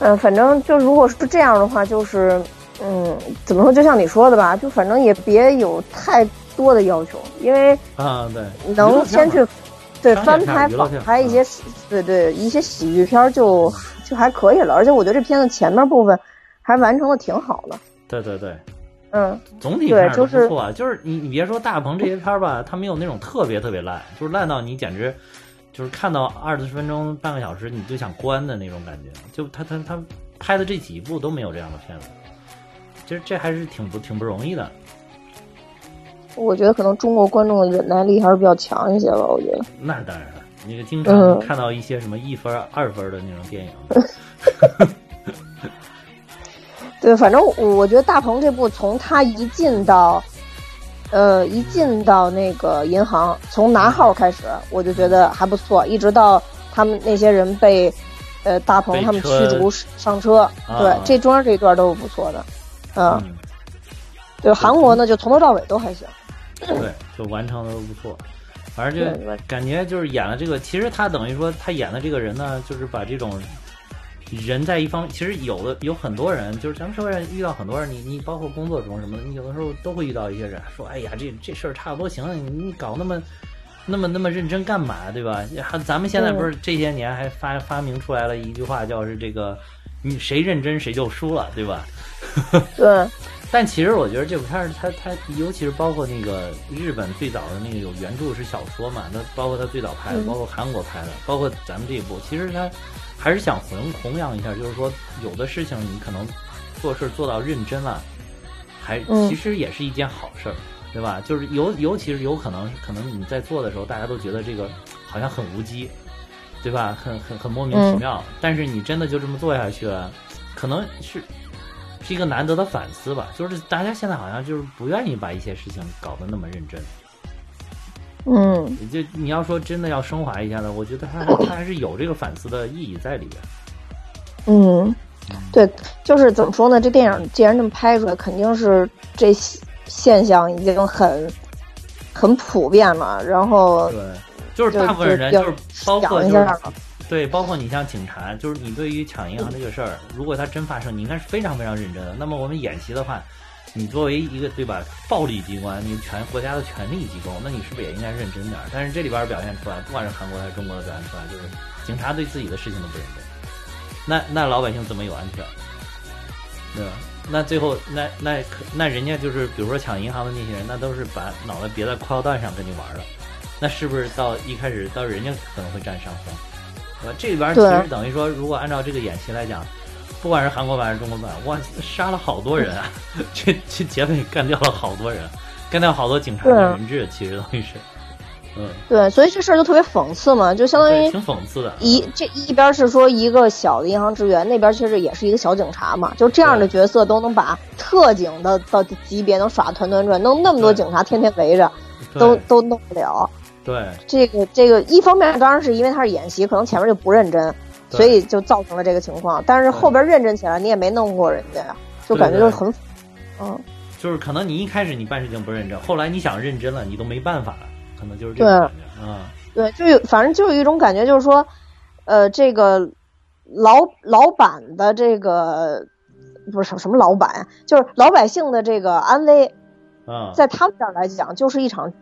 嗯，反正就如果是这样的话，就是嗯，怎么说？就像你说的吧，就反正也别有太多的要求，因为啊，对，能先去。对翻拍仿拍一些，对对一些喜剧片就就还可以了，而且我觉得这片子前面部分还完成的挺好的。对对对，嗯，总体对就是不错，就是你你别说大鹏这些片儿吧，他没有那种特别特别烂，就是烂到你简直就是看到二十分钟半个小时你就想关的那种感觉。就他他他拍的这几部都没有这样的片子，其实这还是挺不挺不容易的。我觉得可能中国观众的忍耐力还是比较强一些吧。我觉得那当然了，那个经常看到一些什么一分、二分的那种电影。对，反正我觉得大鹏这部从他一进到，呃，一进到那个银行，从拿号开始，我就觉得还不错，一直到他们那些人被呃大鹏他们驱逐上车，对，这中间这一段都是不错的。嗯，对，韩国呢就从头到尾都还行。对，就完成的都不错，反正就感觉就是演了这个。其实他等于说他演的这个人呢，就是把这种人在一方，其实有的有很多人，就是咱们社会上遇到很多人，你你包括工作中什么的，你有的时候都会遇到一些人说：“哎呀，这这事儿差不多行了，你你搞那么那么那么认真干嘛？对吧？”还咱们现在不是这些年还发发明出来了一句话，叫是这个你谁认真谁就输了，对吧？对。但其实我觉得这部片儿，它它尤其是包括那个日本最早的那个有原著是小说嘛，那包括它最早拍的，包括韩国拍的，包括咱们这一部，其实它还是想弘弘扬一下，就是说有的事情你可能做事做到认真了，还其实也是一件好事儿，对吧？就是尤尤其是有可能可能你在做的时候，大家都觉得这个好像很无稽，对吧？很很很莫名其妙，但是你真的就这么做下去了，可能是。是一个难得的反思吧，就是大家现在好像就是不愿意把一些事情搞得那么认真。嗯，就你要说真的要升华一下的，我觉得他他 还是有这个反思的意义在里边。嗯，对，就是怎么说呢？这电影既然这么拍出来，肯定是这现象已经很很普遍了。然后对，就是大部分人就是包括就是。对，包括你像警察，就是你对于抢银行这个事儿，如果它真发生，你应该是非常非常认真的。那么我们演习的话，你作为一个对吧，暴力机关，你全国家的权力机构，那你是不是也应该认真点？但是这里边表现出来，不管是韩国还是中国的表现出来，就是警察对自己的事情都不认真。那那老百姓怎么有安全？对吧？那最后那那那人家就是比如说抢银行的那些人，那都是把脑袋别在裤腰带上跟你玩了。那是不是到一开始到人家可能会占上风？呃，这里边其实等于说，如果按照这个演习来讲，不管是韩国版还是中国版，哇，杀了好多人啊！这这劫匪干掉了好多人，干掉好多警察的人质，其实等于是，嗯，对，所以这事儿就特别讽刺嘛，就相当于挺讽刺的。一这一边是说一个小的银行职员，那边其实也是一个小警察嘛，就这样的角色都能把特警的的级别能耍团团转，弄那么多警察天天围着，都都弄不了。对这个这个，一方面当然是因为他是演习，可能前面就不认真，所以就造成了这个情况。但是后边认真起来，你也没弄过人家呀，就感觉就很，嗯，就是可能你一开始你办事情不认真，后来你想认真了，你都没办法了，可能就是这种感觉啊。对，就有反正就有一种感觉，就是说，呃，这个老老板的这个不是什么什么老板，就是老百姓的这个安危，嗯，在他们这儿来讲，就是一场。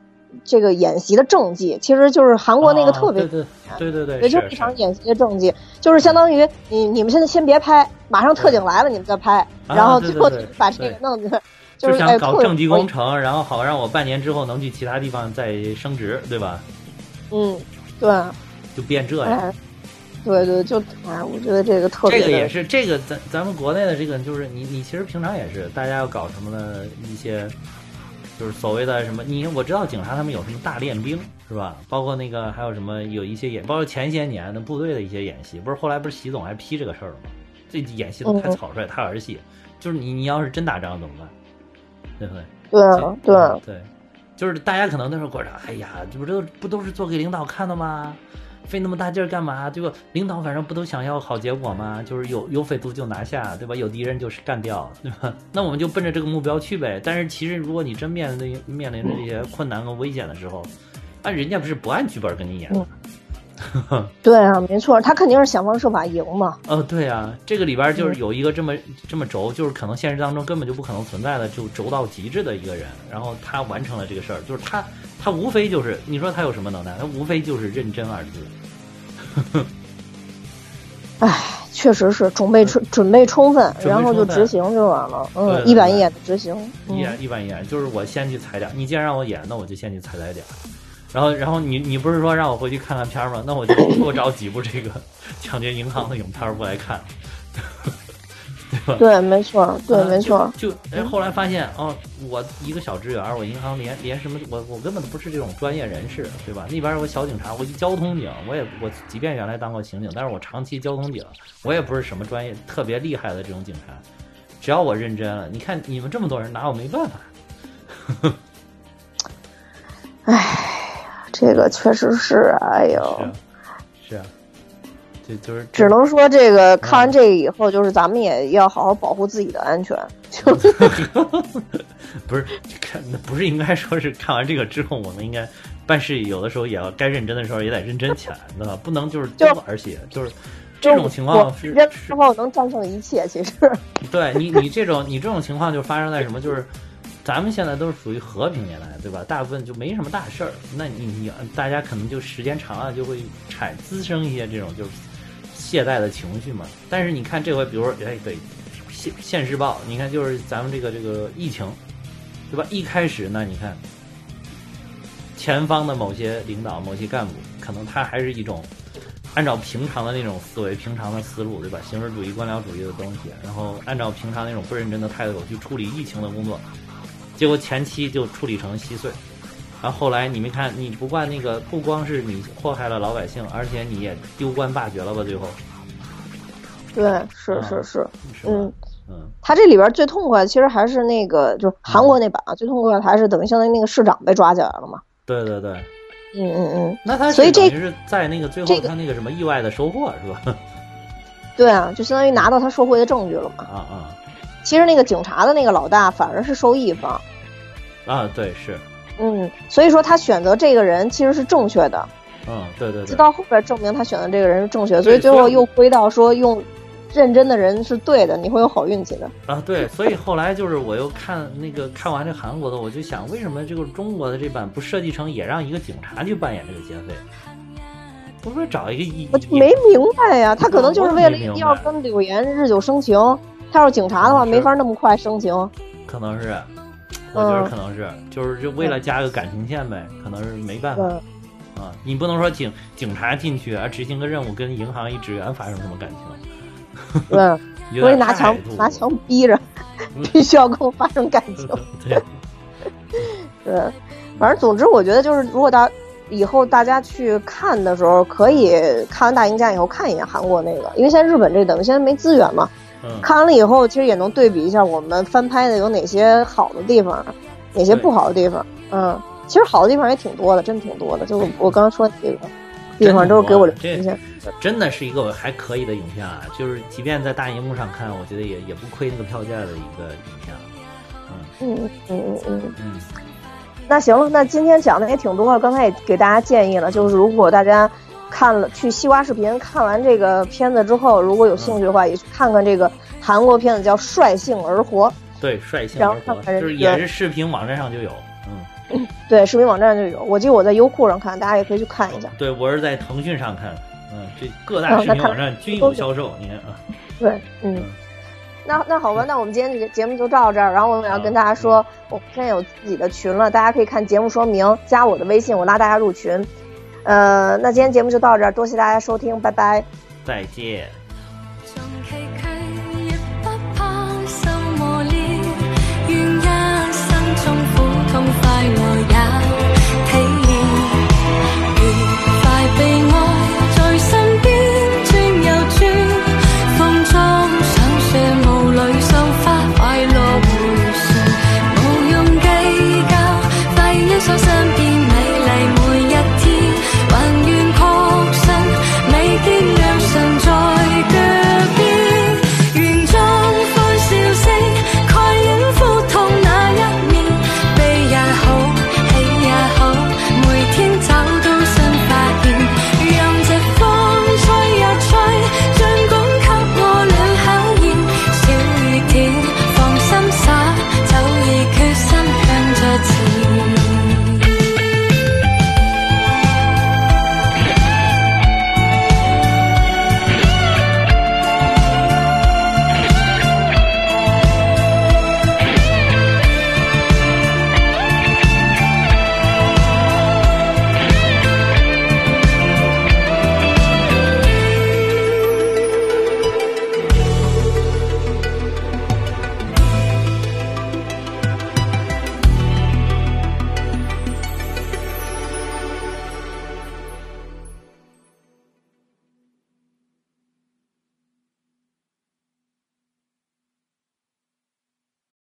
这个演习的政绩，其实就是韩国那个特别，对对对对，也就是一场演习的政绩，就是相当于你你们现在先别拍，马上特警来了，你们再拍，然后最后把这个弄的，就是想搞政绩工程，然后好让我半年之后能去其他地方再升职，对吧？嗯，对，就变这样，对对，就哎，我觉得这个特别，这个也是这个咱咱们国内的这个，就是你你其实平常也是，大家要搞什么的一些。就是所谓的什么，你我知道警察他们有什么大练兵是吧？包括那个还有什么有一些演，包括前些年的部队的一些演习，不是后来不是习总还批这个事儿了吗？这演戏都太草率，太儿戏。就是你你要是真打仗怎么办？对不对？对啊，对啊对，就是大家可能那时候觉着，哎呀，这不都不都是做给领导看的吗？费那么大劲儿干嘛？对吧？领导反正不都想要好结果吗？就是有有匪徒就拿下，对吧？有敌人就是干掉，对吧？那我们就奔着这个目标去呗。但是其实如果你真面临面临着这些困难和危险的时候，啊，人家不是不按剧本跟你演。对啊，没错，他肯定是想方设法赢嘛。哦，对啊，这个里边就是有一个这么这么轴，就是可能现实当中根本就不可能存在的，就轴到极致的一个人，然后他完成了这个事儿，就是他他无非就是你说他有什么能耐，他无非就是认真二字。唉，确实是准备充准备充分，然后就执行就完了。嗯，一板一眼的执行。一眼一板一眼，就是我先去踩点，你既然让我演，那我就先去踩踩点。然后，然后你你不是说让我回去看看片儿吗？那我就 多找几部这个 抢劫银行的影片儿过来看，对吧？对，没错，对，没错。就哎，后来发现哦，我一个小职员，我银行连连什么，我我根本都不是这种专业人士，对吧？那边有个小警察，我一交通警，我也我即便原来当过刑警，但是我长期交通警，我也不是什么专业特别厉害的这种警察。只要我认真了，你看你们这么多人拿我没办法。唉。这个确实是，哎呦，是啊，这就是只能说这个看完这个以后，就是咱们也要好好保护自己的安全。就 不是看，不是应该说是看完这个之后，我们应该办事有的时候也要该认真的时候也得认真起来，对吧？不能就是多而且就是这种情况是之后能战胜一切。其实，对你你这种你这种情况就发生在什么？就是。咱们现在都是属于和平年代，对吧？大部分就没什么大事儿。那你你大家可能就时间长了，就会产滋生一些这种就是懈怠的情绪嘛。但是你看这回，比如说，哎，对，现现世报，你看就是咱们这个这个疫情，对吧？一开始呢，你看前方的某些领导、某些干部，可能他还是一种按照平常的那种思维、平常的思路，对吧？形式主义、官僚主义的东西，然后按照平常那种不认真的态度去处理疫情的工作。结果前期就处理成稀碎，然后后来你没看，你不管那个，不光是你祸害了老百姓，而且你也丢官罢爵了吧？最后，对，是是是，嗯嗯，他这里边最痛快，其实还是那个，就是韩国那版啊，最痛快还是等于相当于那个市长被抓起来了嘛？对对对，嗯嗯嗯，那他所以这是在那个最后他那个什么意外的收获是吧？对啊，就相当于拿到他受贿的证据了嘛？啊啊。其实那个警察的那个老大反而是受益方，啊，对，是，嗯，所以说他选择这个人其实是正确的，嗯，对对对，直到后边证明他选的这个人是正确，所以最后又归到说用认真的人是对的，你会有好运气的啊，对，所以后来就是我又看那个看完这韩国的，我就想为什么这个中国的这版不设计成也让一个警察去扮演这个劫匪？不是找一个一，我就没明白呀，他可能就是为了要跟柳岩日久生情。他要是警察的话，没法那么快生情。可能是，我觉得可能是，就是就为了加个感情线呗，可能是没办法。啊，你不能说警警察进去啊执行个任务，跟银行一职员发生什么感情？对，所以拿枪拿枪逼着，必须要跟我发生感情。对，对，反正总之，我觉得就是，如果大以后大家去看的时候，可以看完《大赢家》以后看一眼韩国那个，因为现在日本这等于现在没资源嘛。看完了以后，其实也能对比一下我们翻拍的有哪些好的地方，哪些不好的地方。嗯，其实好的地方也挺多的，真挺多的。就我刚刚说的几个地方，都是给我留印象。真的是一个还可以的影片啊！就是即便在大荧幕上看，我觉得也也不亏那个票价的一个影片。嗯嗯嗯嗯嗯嗯。那行了，那今天讲的也挺多了。刚才也给大家建议了，就是如果大家。看了去西瓜视频看完这个片子之后，如果有兴趣的话，也去看看这个韩国片子叫《率性而活》。对，率性而活，就是也是视频网站上就有。嗯，对，视频网站就有。我记得我在优酷上看，大家也可以去看一下。对，我是在腾讯上看。嗯，这各大视频网站均有销售。你看啊。对，嗯。那那好吧，那我们今天这个节目就到这儿。然后我们要跟大家说，我现在有自己的群了，大家可以看节目说明，加我的微信，我拉大家入群。呃，那今天节目就到这儿，多谢大家收听，拜拜，再见。